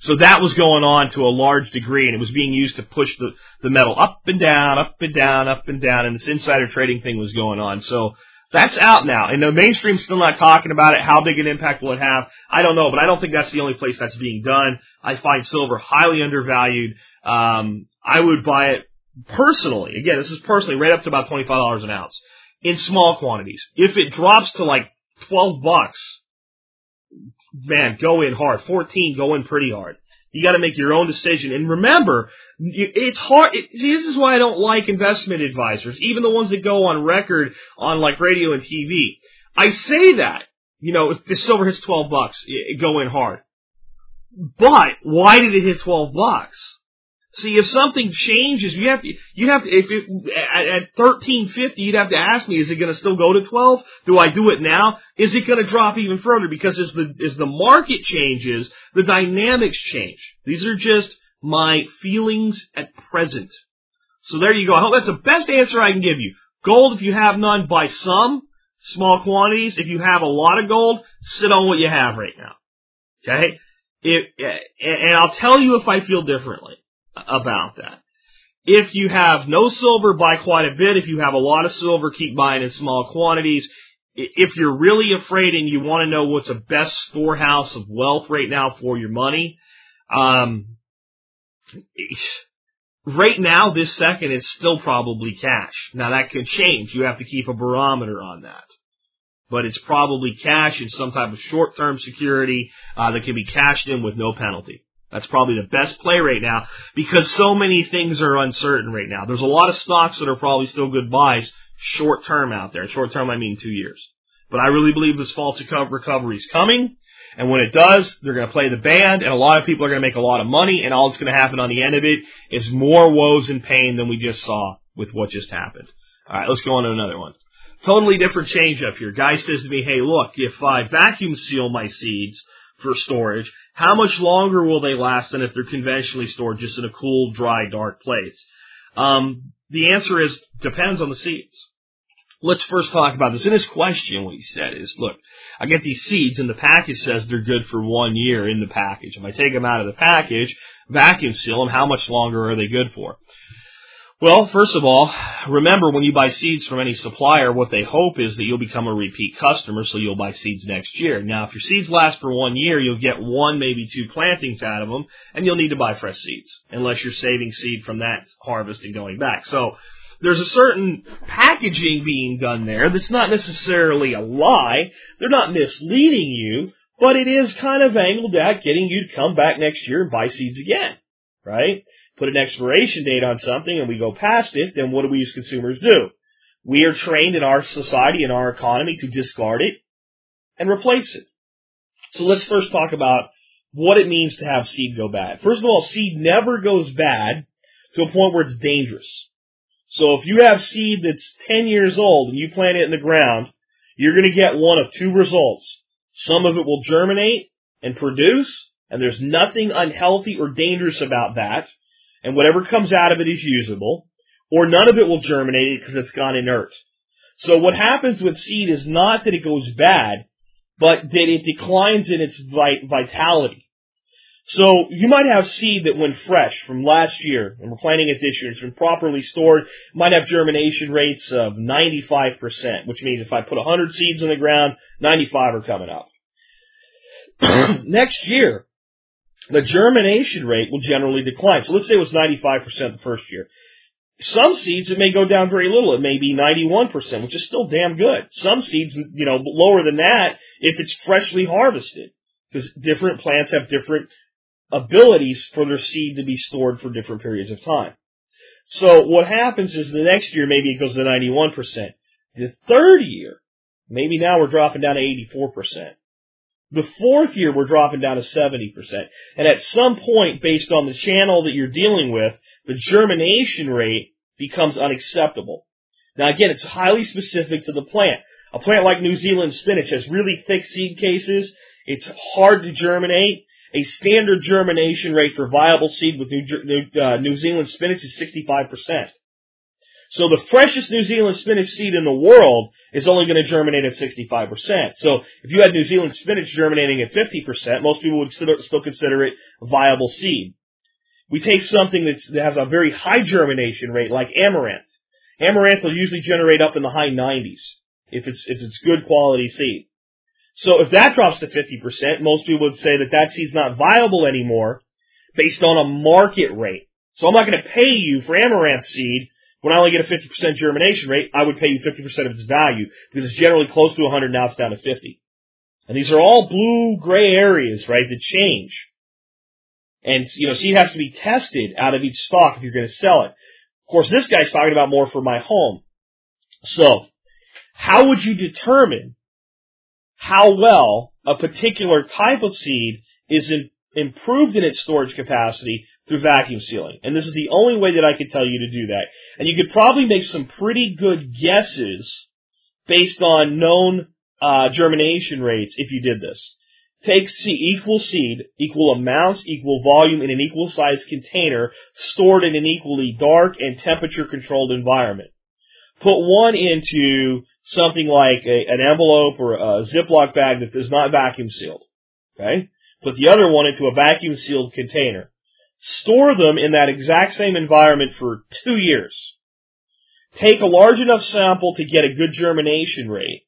So that was going on to a large degree, and it was being used to push the, the metal up and down, up and down, up and down, and this insider trading thing was going on. So that's out now, and the mainstream's still not talking about it. How big an impact will it have? I don't know, but I don't think that's the only place that's being done. I find silver highly undervalued. Um, I would buy it personally. Again, this is personally right up to about twenty five dollars an ounce in small quantities. If it drops to like twelve bucks, man, go in hard. 14, go in pretty hard. You got to make your own decision. And remember, it's hard. It, this is why I don't like investment advisors, even the ones that go on record on like radio and TV. I say that, you know, if the silver hits 12 bucks, go in hard. But why did it hit 12 bucks? See, if something changes, you have to, you have to, if it, at, at 1350, you'd have to ask me, is it going to still go to 12? Do I do it now? Is it going to drop even further? Because as the, as the market changes, the dynamics change. These are just my feelings at present. So there you go. I hope that's the best answer I can give you. Gold, if you have none, buy some, small quantities. If you have a lot of gold, sit on what you have right now. Okay? If, and I'll tell you if I feel differently about that. If you have no silver, buy quite a bit. If you have a lot of silver, keep buying in small quantities. If you're really afraid and you want to know what's the best storehouse of wealth right now for your money, um, <sighs> right now, this second, it's still probably cash. Now that can change. You have to keep a barometer on that. But it's probably cash and some type of short-term security uh, that can be cashed in with no penalty. That's probably the best play right now because so many things are uncertain right now. There's a lot of stocks that are probably still good buys short term out there. Short term, I mean two years. But I really believe this false recovery is coming. And when it does, they're going to play the band, and a lot of people are going to make a lot of money, and all that's going to happen on the end of it is more woes and pain than we just saw with what just happened. All right, let's go on to another one. Totally different change up here. Guy says to me, hey, look, if I vacuum seal my seeds for storage, how much longer will they last than if they're conventionally stored just in a cool, dry, dark place? Um, the answer is depends on the seeds. Let's first talk about this. In his question, what he said is, look, I get these seeds and the package says they're good for one year in the package. If I take them out of the package, vacuum seal them, how much longer are they good for? Well, first of all, remember when you buy seeds from any supplier, what they hope is that you'll become a repeat customer, so you'll buy seeds next year. Now, if your seeds last for one year, you'll get one, maybe two plantings out of them, and you'll need to buy fresh seeds, unless you're saving seed from that harvest and going back. So, there's a certain packaging being done there that's not necessarily a lie. They're not misleading you, but it is kind of angled at getting you to come back next year and buy seeds again, right? Put an expiration date on something and we go past it, then what do we as consumers do? We are trained in our society, and our economy, to discard it and replace it. So let's first talk about what it means to have seed go bad. First of all, seed never goes bad to a point where it's dangerous. So if you have seed that's 10 years old and you plant it in the ground, you're going to get one of two results. Some of it will germinate and produce, and there's nothing unhealthy or dangerous about that and whatever comes out of it is usable, or none of it will germinate because it's gone inert. So what happens with seed is not that it goes bad, but that it declines in its vitality. So you might have seed that went fresh from last year, and we're planting it this year. It's been properly stored. Might have germination rates of 95%, which means if I put 100 seeds in the ground, 95 are coming up. <clears throat> Next year, the germination rate will generally decline. So let's say it was 95% the first year. Some seeds, it may go down very little. It may be 91%, which is still damn good. Some seeds, you know, lower than that if it's freshly harvested. Because different plants have different abilities for their seed to be stored for different periods of time. So what happens is the next year maybe it goes to 91%. The third year, maybe now we're dropping down to 84%. The fourth year, we're dropping down to 70%. And at some point, based on the channel that you're dealing with, the germination rate becomes unacceptable. Now again, it's highly specific to the plant. A plant like New Zealand spinach has really thick seed cases. It's hard to germinate. A standard germination rate for viable seed with New, New, uh, New Zealand spinach is 65%. So the freshest New Zealand spinach seed in the world is only going to germinate at 65%. So if you had New Zealand spinach germinating at 50%, most people would still consider it viable seed. We take something that has a very high germination rate like amaranth. Amaranth will usually generate up in the high 90s if it's, if it's good quality seed. So if that drops to 50%, most people would say that that seed's not viable anymore based on a market rate. So I'm not going to pay you for amaranth seed when I only get a 50% germination rate, I would pay you 50% of its value because it's generally close to 100 now it's down to 50. And these are all blue gray areas, right, that change. And, you know, seed has to be tested out of each stock if you're going to sell it. Of course, this guy's talking about more for my home. So, how would you determine how well a particular type of seed is in, improved in its storage capacity through vacuum sealing? And this is the only way that I could tell you to do that. And you could probably make some pretty good guesses based on known uh, germination rates if you did this. Take seed, equal seed, equal amounts, equal volume in an equal sized container stored in an equally dark and temperature controlled environment. Put one into something like a, an envelope or a Ziploc bag that is not vacuum sealed. Okay? Put the other one into a vacuum sealed container store them in that exact same environment for two years. Take a large enough sample to get a good germination rate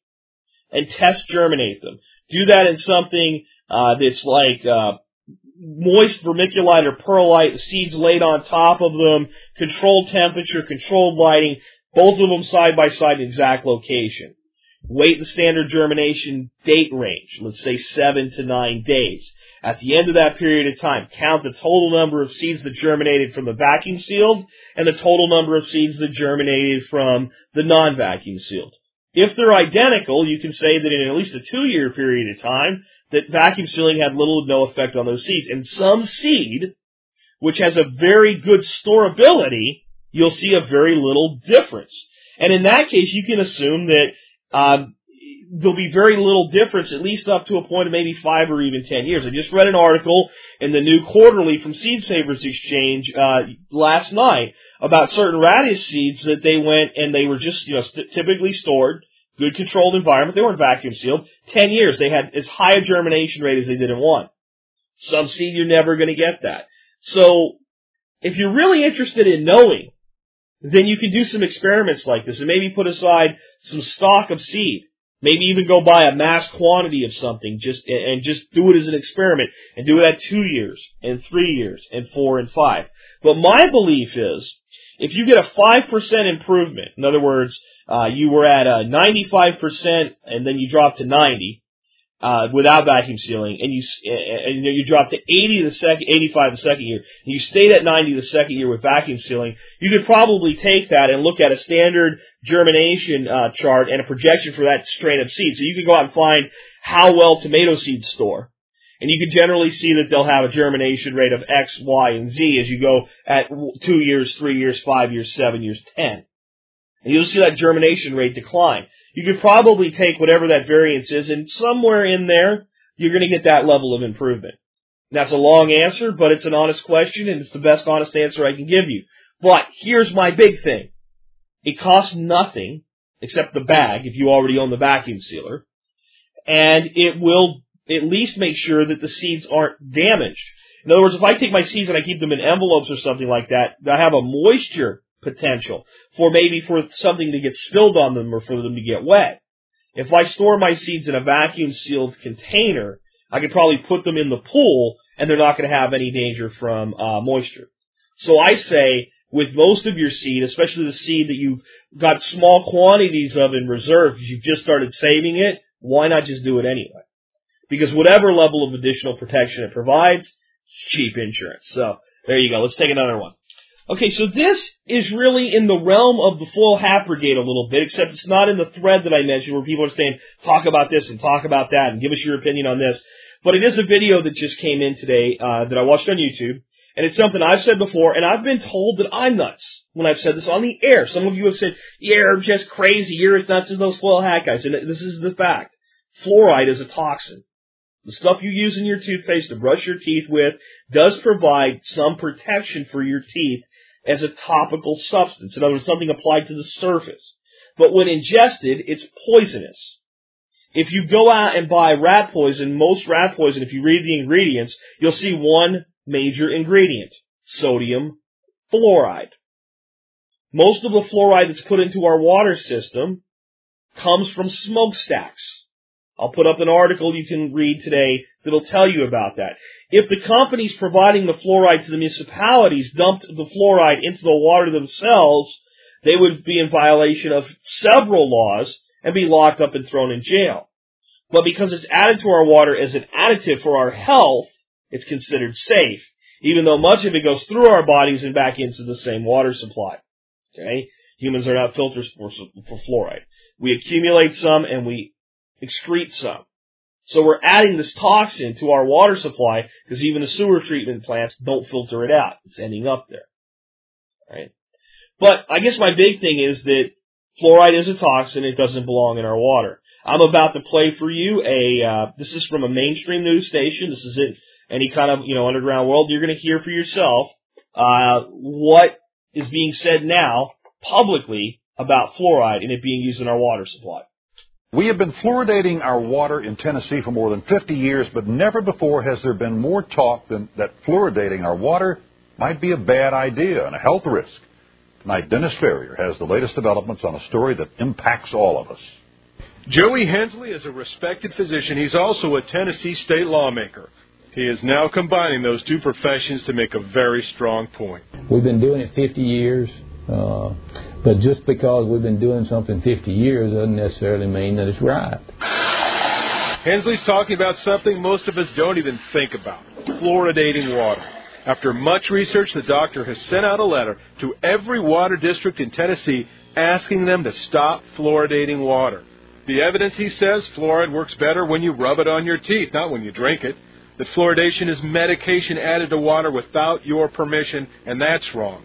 and test germinate them. Do that in something uh, that's like uh, moist vermiculite or perlite, seeds laid on top of them, controlled temperature, controlled lighting, both of them side by side in exact location. Wait the standard germination date range, let's say seven to nine days. At the end of that period of time, count the total number of seeds that germinated from the vacuum sealed and the total number of seeds that germinated from the non-vacuum sealed. If they're identical, you can say that in at least a two year period of time, that vacuum sealing had little to no effect on those seeds. And some seed, which has a very good storability, you'll see a very little difference. And in that case, you can assume that um, there'll be very little difference, at least up to a point of maybe five or even ten years. I just read an article in the new quarterly from Seed Savers Exchange uh, last night about certain radish seeds that they went and they were just you know st- typically stored, good controlled environment. They weren't vacuum sealed. Ten years, they had as high a germination rate as they did in one. Some seed you're never going to get that. So if you're really interested in knowing, then you can do some experiments like this and maybe put aside some stock of seed Maybe even go buy a mass quantity of something just and just do it as an experiment and do it at two years and three years and four and five. But my belief is if you get a five percent improvement, in other words, uh, you were at a 95% and then you drop to 90, uh, without vacuum sealing, and you and you drop to 80 the second, 85 the second year, and you stayed at 90 the second year with vacuum sealing, you could probably take that and look at a standard germination uh, chart and a projection for that strain of seed. So you can go out and find how well tomato seeds store. And you can generally see that they'll have a germination rate of X, Y, and Z as you go at two years, three years, five years, seven years, ten. And you'll see that germination rate decline you could probably take whatever that variance is and somewhere in there, you're going to get that level of improvement. That's a long answer, but it's an honest question and it's the best honest answer I can give you. But here's my big thing. It costs nothing except the bag if you already own the vacuum sealer. And it will at least make sure that the seeds aren't damaged. In other words, if I take my seeds and I keep them in envelopes or something like that, I have a moisture potential for maybe for something to get spilled on them or for them to get wet. If I store my seeds in a vacuum sealed container, I could probably put them in the pool and they're not going to have any danger from uh, moisture. So I say with most of your seed, especially the seed that you've got small quantities of in reserve because you've just started saving it, why not just do it anyway? Because whatever level of additional protection it provides, cheap insurance. So there you go. Let's take another one. Okay, so this is really in the realm of the full brigade a little bit, except it's not in the thread that I mentioned where people are saying, talk about this and talk about that and give us your opinion on this. But it is a video that just came in today, uh, that I watched on YouTube. And it's something I've said before, and I've been told that I'm nuts when I've said this on the air. Some of you have said, you're just crazy, you're as nuts as those foil hat guys. And this is the fact. Fluoride is a toxin. The stuff you use in your toothpaste to brush your teeth with does provide some protection for your teeth as a topical substance. In other words, something applied to the surface. But when ingested, it's poisonous. If you go out and buy rat poison, most rat poison, if you read the ingredients, you'll see one major ingredient. Sodium fluoride. Most of the fluoride that's put into our water system comes from smokestacks. I'll put up an article you can read today that'll tell you about that. If the companies providing the fluoride to the municipalities dumped the fluoride into the water themselves, they would be in violation of several laws and be locked up and thrown in jail. But because it's added to our water as an additive for our health, it's considered safe, even though much of it goes through our bodies and back into the same water supply. Okay? Humans are not filters for, for fluoride. We accumulate some and we excrete some. So we're adding this toxin to our water supply because even the sewer treatment plants don't filter it out. It's ending up there. Right? But I guess my big thing is that fluoride is a toxin. It doesn't belong in our water. I'm about to play for you a, uh, this is from a mainstream news station. This isn't any kind of, you know, underground world. You're going to hear for yourself, uh, what is being said now publicly about fluoride and it being used in our water supply. We have been fluoridating our water in Tennessee for more than 50 years, but never before has there been more talk than that fluoridating our water might be a bad idea and a health risk. Tonight, Dennis Ferrier has the latest developments on a story that impacts all of us. Joey Hensley is a respected physician. He's also a Tennessee state lawmaker. He is now combining those two professions to make a very strong point. We've been doing it 50 years. Uh, but just because we've been doing something 50 years doesn't necessarily mean that it's right. Hensley's talking about something most of us don't even think about fluoridating water. After much research, the doctor has sent out a letter to every water district in Tennessee asking them to stop fluoridating water. The evidence, he says, fluoride works better when you rub it on your teeth, not when you drink it. That fluoridation is medication added to water without your permission, and that's wrong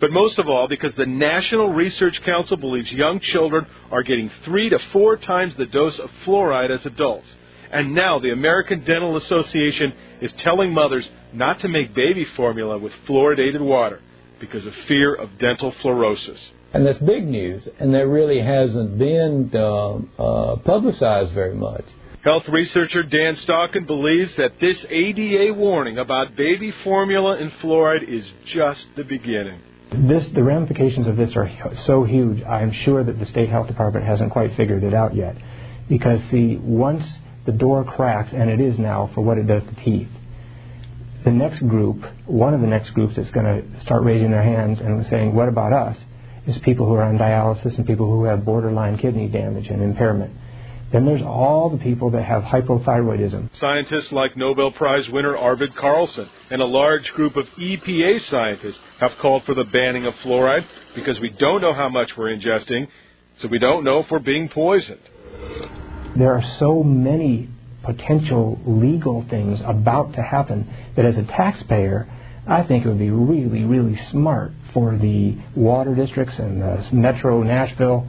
but most of all because the National Research Council believes young children are getting three to four times the dose of fluoride as adults. And now the American Dental Association is telling mothers not to make baby formula with fluoridated water because of fear of dental fluorosis. And that's big news, and that really hasn't been uh, uh, publicized very much. Health researcher Dan Stockin believes that this ADA warning about baby formula and fluoride is just the beginning. This, the ramifications of this are so huge. I'm sure that the state health department hasn't quite figured it out yet, because see, once the door cracks, and it is now for what it does to teeth, the next group, one of the next groups that's going to start raising their hands and saying, "What about us?" is people who are on dialysis and people who have borderline kidney damage and impairment. Then there's all the people that have hypothyroidism. Scientists like Nobel Prize winner Arvid Carlsson and a large group of EPA scientists have called for the banning of fluoride because we don't know how much we're ingesting, so we don't know if we're being poisoned. There are so many potential legal things about to happen that as a taxpayer, I think it would be really, really smart for the water districts and the Metro Nashville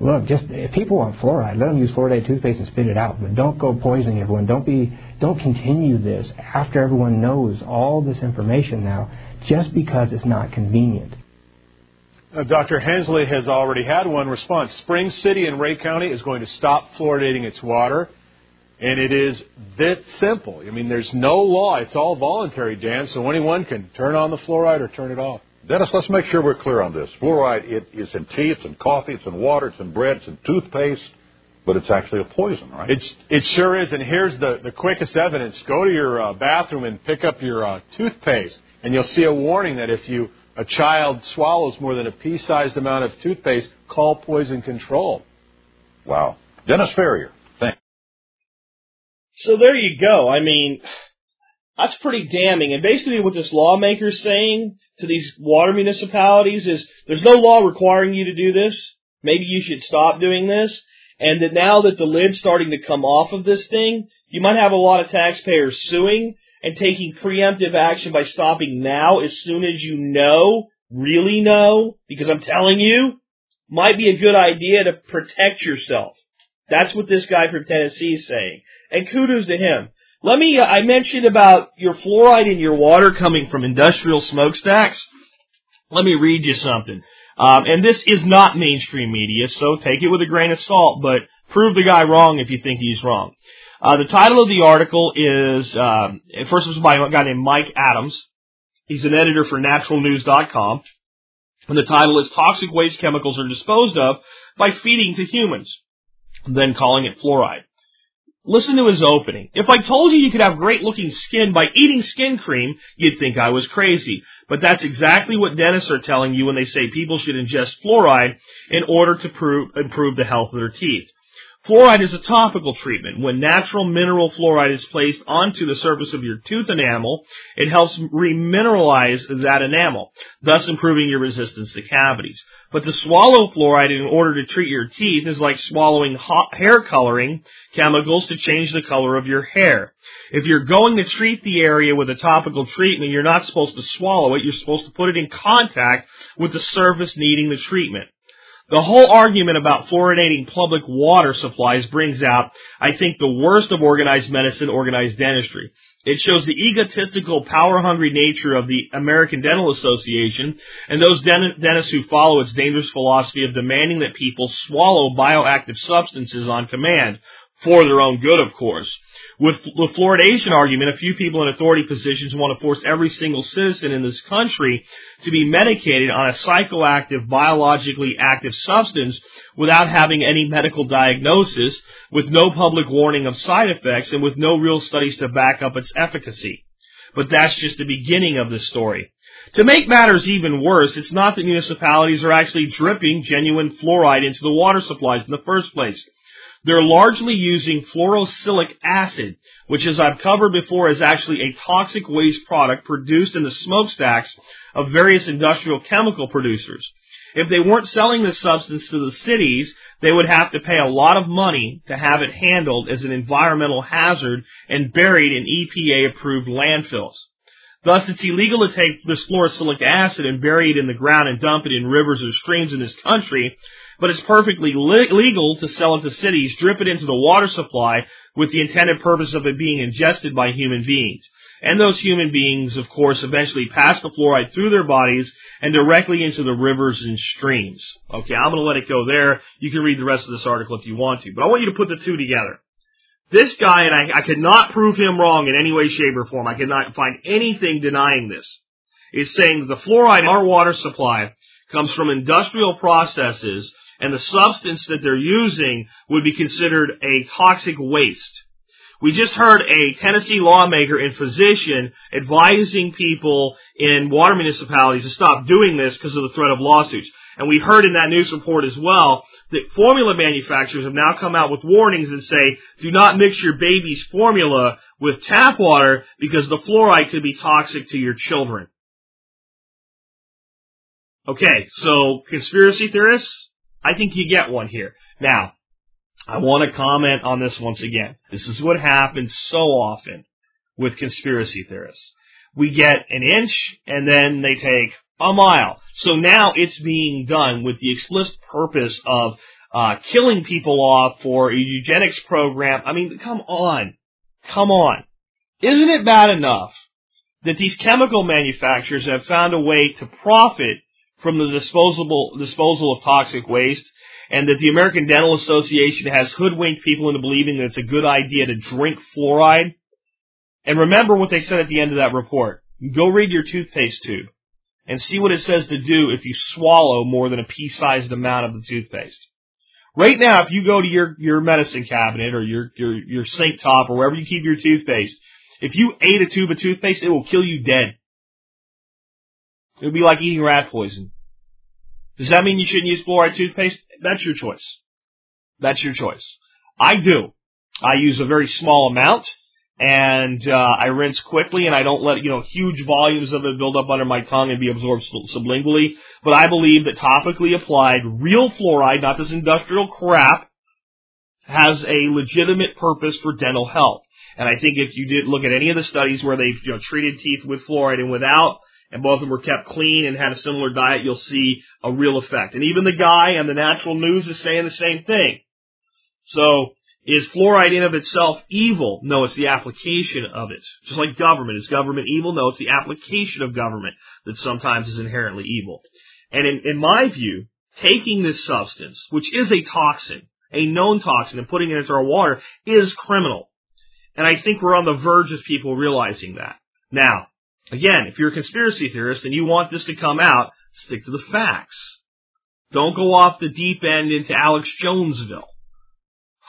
look, just if people want fluoride, let them use fluoridated toothpaste and spit it out. But don't go poisoning everyone. Don't be, don't continue this after everyone knows all this information now, just because it's not convenient. Uh, Dr. Hensley has already had one response. Spring City in Rhea County is going to stop fluoridating its water. And it is that simple. I mean, there's no law. It's all voluntary, Dan, so anyone can turn on the fluoride or turn it off. Dennis, let's make sure we're clear on this. Fluoride, it is in tea, it's in coffee, it's in water, it's in bread, it's in toothpaste, but it's actually a poison, right? It's, it sure is, and here's the, the quickest evidence. Go to your uh, bathroom and pick up your uh, toothpaste, and you'll see a warning that if you a child swallows more than a pea-sized amount of toothpaste, call poison control. Wow. Dennis Ferrier, thanks. So there you go. I mean, that's pretty damning. And basically what this lawmaker is saying to these water municipalities is there's no law requiring you to do this. Maybe you should stop doing this. And that now that the lid's starting to come off of this thing, you might have a lot of taxpayers suing and taking preemptive action by stopping now as soon as you know, really know, because I'm telling you, might be a good idea to protect yourself. That's what this guy from Tennessee is saying. And kudos to him. Let me, uh, I mentioned about your fluoride in your water coming from industrial smokestacks. Let me read you something. Um, and this is not mainstream media, so take it with a grain of salt, but prove the guy wrong if you think he's wrong. Uh, the title of the article is, um, first was by a guy named Mike Adams. He's an editor for naturalnews.com. And the title is Toxic Waste Chemicals Are Disposed of by Feeding to Humans, then calling it fluoride. Listen to his opening. If I told you you could have great looking skin by eating skin cream, you'd think I was crazy. But that's exactly what dentists are telling you when they say people should ingest fluoride in order to prove, improve the health of their teeth. Fluoride is a topical treatment. When natural mineral fluoride is placed onto the surface of your tooth enamel, it helps remineralize that enamel, thus improving your resistance to cavities. But to swallow fluoride in order to treat your teeth is like swallowing hair coloring chemicals to change the color of your hair. If you're going to treat the area with a topical treatment, you're not supposed to swallow it. You're supposed to put it in contact with the surface needing the treatment. The whole argument about fluoridating public water supplies brings out, I think, the worst of organized medicine, organized dentistry. It shows the egotistical, power-hungry nature of the American Dental Association and those dentists who follow its dangerous philosophy of demanding that people swallow bioactive substances on command, for their own good, of course. With the fluoridation argument, a few people in authority positions want to force every single citizen in this country to be medicated on a psychoactive, biologically active substance without having any medical diagnosis, with no public warning of side effects, and with no real studies to back up its efficacy. But that's just the beginning of the story. To make matters even worse, it's not that municipalities are actually dripping genuine fluoride into the water supplies in the first place. They're largely using fluorosilicic acid, which as I've covered before is actually a toxic waste product produced in the smokestacks of various industrial chemical producers. If they weren't selling this substance to the cities, they would have to pay a lot of money to have it handled as an environmental hazard and buried in EPA approved landfills. Thus, it's illegal to take this fluorosilicic acid and bury it in the ground and dump it in rivers or streams in this country but it's perfectly le- legal to sell it to cities, drip it into the water supply with the intended purpose of it being ingested by human beings. And those human beings, of course, eventually pass the fluoride through their bodies and directly into the rivers and streams. Okay, I'm going to let it go there. You can read the rest of this article if you want to, but I want you to put the two together. This guy, and I, I could not prove him wrong in any way, shape, or form. I could not find anything denying this. Is saying the fluoride in our water supply comes from industrial processes and the substance that they're using would be considered a toxic waste. We just heard a Tennessee lawmaker and physician advising people in water municipalities to stop doing this because of the threat of lawsuits. And we heard in that news report as well that formula manufacturers have now come out with warnings and say, do not mix your baby's formula with tap water because the fluoride could be toxic to your children. Okay, so conspiracy theorists, I think you get one here. Now, I want to comment on this once again. This is what happens so often with conspiracy theorists. We get an inch and then they take a mile. So now it's being done with the explicit purpose of uh, killing people off for a eugenics program. I mean, come on. Come on. Isn't it bad enough that these chemical manufacturers have found a way to profit from the disposable disposal of toxic waste, and that the American Dental Association has hoodwinked people into believing that it's a good idea to drink fluoride. And remember what they said at the end of that report. Go read your toothpaste tube and see what it says to do if you swallow more than a pea-sized amount of the toothpaste. Right now, if you go to your, your medicine cabinet or your, your, your sink top or wherever you keep your toothpaste, if you ate a tube of toothpaste, it will kill you dead. It would be like eating rat poison. Does that mean you shouldn't use fluoride toothpaste? That's your choice. That's your choice. I do. I use a very small amount and uh, I rinse quickly and I don't let you know huge volumes of it build up under my tongue and be absorbed sublingually. But I believe that topically applied real fluoride, not this industrial crap, has a legitimate purpose for dental health. And I think if you did look at any of the studies where they've you know, treated teeth with fluoride and without, and both of them were kept clean and had a similar diet, you'll see a real effect. And even the guy on the natural news is saying the same thing. So, is fluoride in of itself evil? No, it's the application of it. Just like government. Is government evil? No, it's the application of government that sometimes is inherently evil. And in, in my view, taking this substance, which is a toxin, a known toxin, and putting it into our water is criminal. And I think we're on the verge of people realizing that. Now, again, if you're a conspiracy theorist and you want this to come out, stick to the facts. Don't go off the deep end into Alex Jonesville.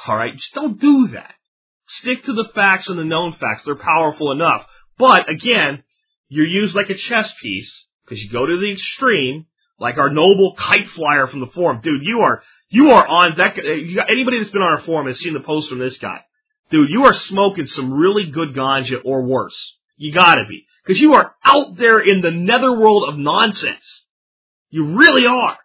Alright, just don't do that. Stick to the facts and the known facts. They're powerful enough. But again, you're used like a chess piece because you go to the extreme, like our noble kite flyer from the forum. Dude, you are, you are on that, anybody that's been on our forum has seen the post from this guy. Dude, you are smoking some really good ganja or worse. You gotta be. Cause you are out there in the netherworld of nonsense. You really are.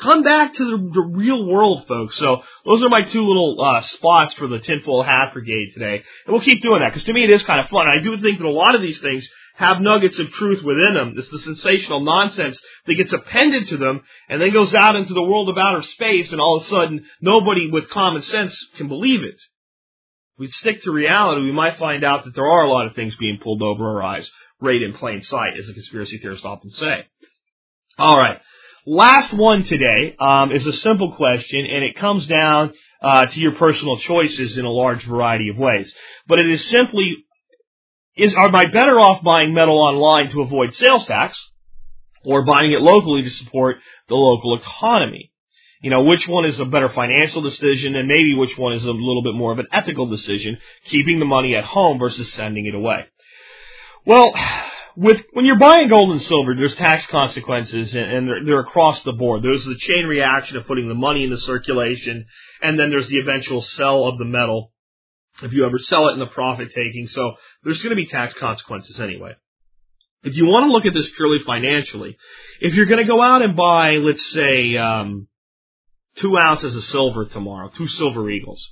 Come back to the, the real world, folks. So those are my two little uh, spots for the tinfoil hat brigade today, and we'll keep doing that because to me it is kind of fun. I do think that a lot of these things have nuggets of truth within them. It's the sensational nonsense that gets appended to them and then goes out into the world of outer space, and all of a sudden nobody with common sense can believe it. We stick to reality, we might find out that there are a lot of things being pulled over our eyes, right in plain sight, as the conspiracy theorists often say. All right. Last one today um, is a simple question, and it comes down uh, to your personal choices in a large variety of ways. But it is simply: is am I better off buying metal online to avoid sales tax, or buying it locally to support the local economy? You know, which one is a better financial decision, and maybe which one is a little bit more of an ethical decision, keeping the money at home versus sending it away. Well, with when you're buying gold and silver, there's tax consequences, and, and they're, they're across the board. There's the chain reaction of putting the money into circulation, and then there's the eventual sell of the metal if you ever sell it in the profit taking. So there's going to be tax consequences anyway. If you want to look at this purely financially, if you're going to go out and buy, let's say, um, two ounces of silver tomorrow, two silver eagles,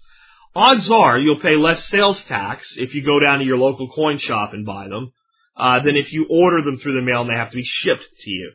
odds are you'll pay less sales tax if you go down to your local coin shop and buy them uh, than if you order them through the mail and they have to be shipped to you.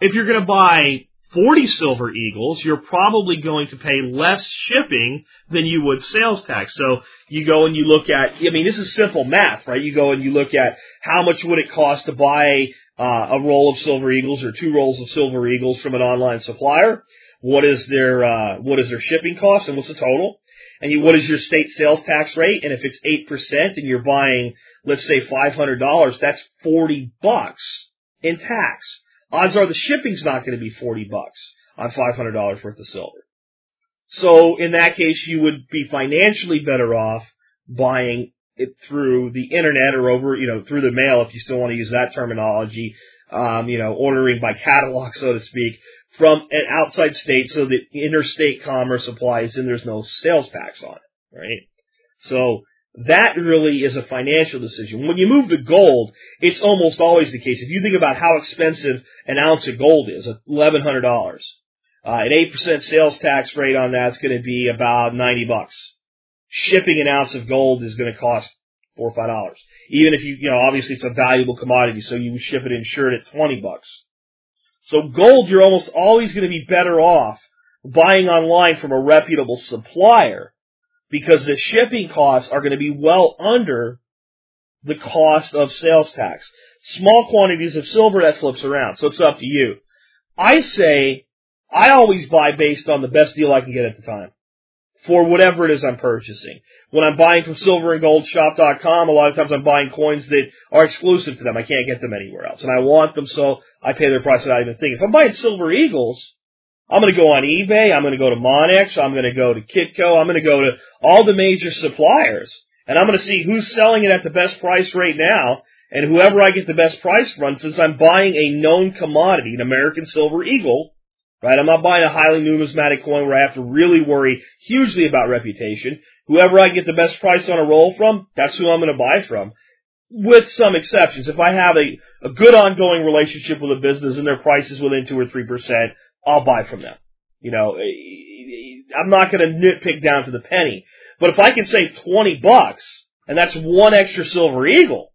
If you're going to buy 40 silver eagles, you're probably going to pay less shipping than you would sales tax. So you go and you look at, I mean, this is simple math, right? You go and you look at how much would it cost to buy uh, a roll of silver eagles or two rolls of silver eagles from an online supplier. What is their uh, what is their shipping cost and what's the total? And you, what is your state sales tax rate? And if it's eight percent and you're buying let's say $500, that's 40 bucks in tax. Odds are the shipping's not going to be 40 bucks on $500 worth of silver. So in that case, you would be financially better off buying it through the internet or over, you know, through the mail if you still want to use that terminology, um, you know, ordering by catalog, so to speak, from an outside state so that interstate commerce applies and there's no sales tax on it, right? So that really is a financial decision. When you move to gold, it's almost always the case. If you think about how expensive an ounce of gold is, $1,100. Uh, an 8% sales tax rate on that's going to be about 90 bucks. Shipping an ounce of gold is going to cost four or five dollars. Even if you, you know, obviously it's a valuable commodity, so you ship it insured at 20 bucks. So gold, you're almost always going to be better off buying online from a reputable supplier because the shipping costs are going to be well under the cost of sales tax. Small quantities of silver that flips around, so it's up to you. I say I always buy based on the best deal I can get at the time for whatever it is I'm purchasing. When I'm buying from silverandgoldshop.com, a lot of times I'm buying coins that are exclusive to them. I can't get them anywhere else. And I want them, so I pay their price without even thinking. If I'm buying silver eagles, I'm going to go on eBay. I'm going to go to Monex. I'm going to go to Kitco. I'm going to go to all the major suppliers. And I'm going to see who's selling it at the best price right now. And whoever I get the best price from, since I'm buying a known commodity, an American Silver Eagle, right? I'm not buying a highly numismatic coin where I have to really worry hugely about reputation. Whoever I get the best price on a roll from, that's who I'm going to buy from. With some exceptions. If I have a, a good ongoing relationship with a business and their price is within 2 or 3%, I'll buy from them. You know, eh, I'm not going to nitpick down to the penny. But if I can save 20 bucks, and that's one extra Silver Eagle,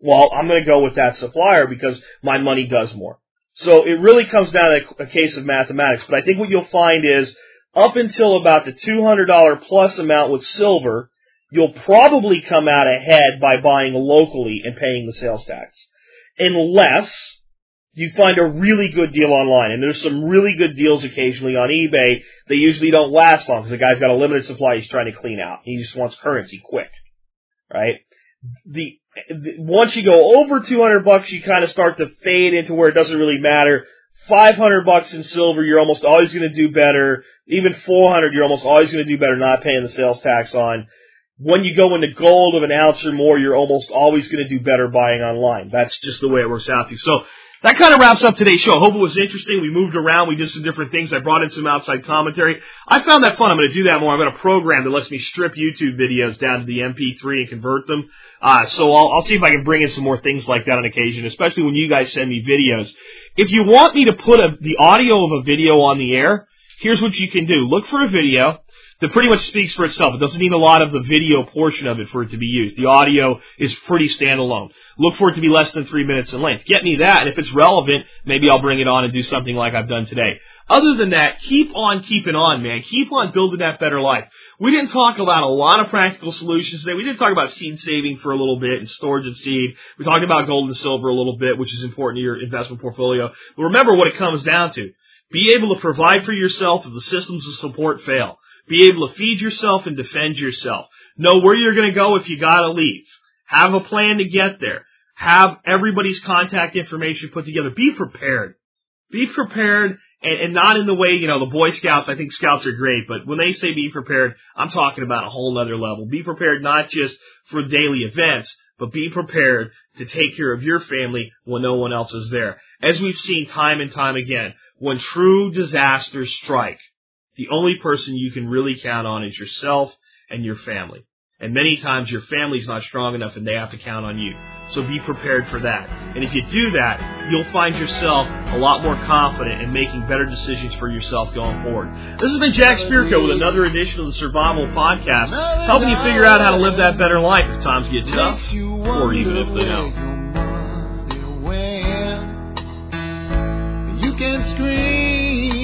well, I'm going to go with that supplier because my money does more. So it really comes down to a case of mathematics. But I think what you'll find is up until about the $200 plus amount with silver, you'll probably come out ahead by buying locally and paying the sales tax. Unless you find a really good deal online. And there's some really good deals occasionally on eBay. They usually don't last long because the guy's got a limited supply he's trying to clean out. He just wants currency quick. Right? The, the once you go over 200 bucks, you kind of start to fade into where it doesn't really matter. 500 bucks in silver, you're almost always going to do better. Even 400, you're almost always going to do better not paying the sales tax on. When you go into gold of an ounce or more, you're almost always going to do better buying online. That's just the way it works out. So that kind of wraps up today's show. I hope it was interesting. We moved around. We did some different things. I brought in some outside commentary. I found that fun. I'm going to do that more. I've got a program that lets me strip YouTube videos down to the MP3 and convert them. Uh, so I'll, I'll see if I can bring in some more things like that on occasion, especially when you guys send me videos. If you want me to put a, the audio of a video on the air, here's what you can do. Look for a video that pretty much speaks for itself. It doesn't need a lot of the video portion of it for it to be used. The audio is pretty standalone. Look for it to be less than three minutes in length. Get me that, and if it's relevant, maybe I'll bring it on and do something like I've done today. Other than that, keep on keeping on, man. Keep on building that better life. We didn't talk about a lot of practical solutions today. We did talk about seed saving for a little bit and storage of seed. We talked about gold and silver a little bit, which is important to your investment portfolio. But remember what it comes down to. Be able to provide for yourself if the systems of support fail. Be able to feed yourself and defend yourself. Know where you're going to go if you gotta leave. Have a plan to get there. Have everybody's contact information put together. Be prepared. Be prepared and, and not in the way, you know, the Boy Scouts, I think Scouts are great, but when they say be prepared, I'm talking about a whole other level. Be prepared not just for daily events, but be prepared to take care of your family when no one else is there. As we've seen time and time again, when true disasters strike, the only person you can really count on is yourself and your family. And many times your family's not strong enough and they have to count on you. So be prepared for that. And if you do that, you'll find yourself a lot more confident in making better decisions for yourself going forward. This has been Jack Spirko with another edition of the Survival Podcast, helping you figure out how to live that better life if times get tough, or even if they don't. You can scream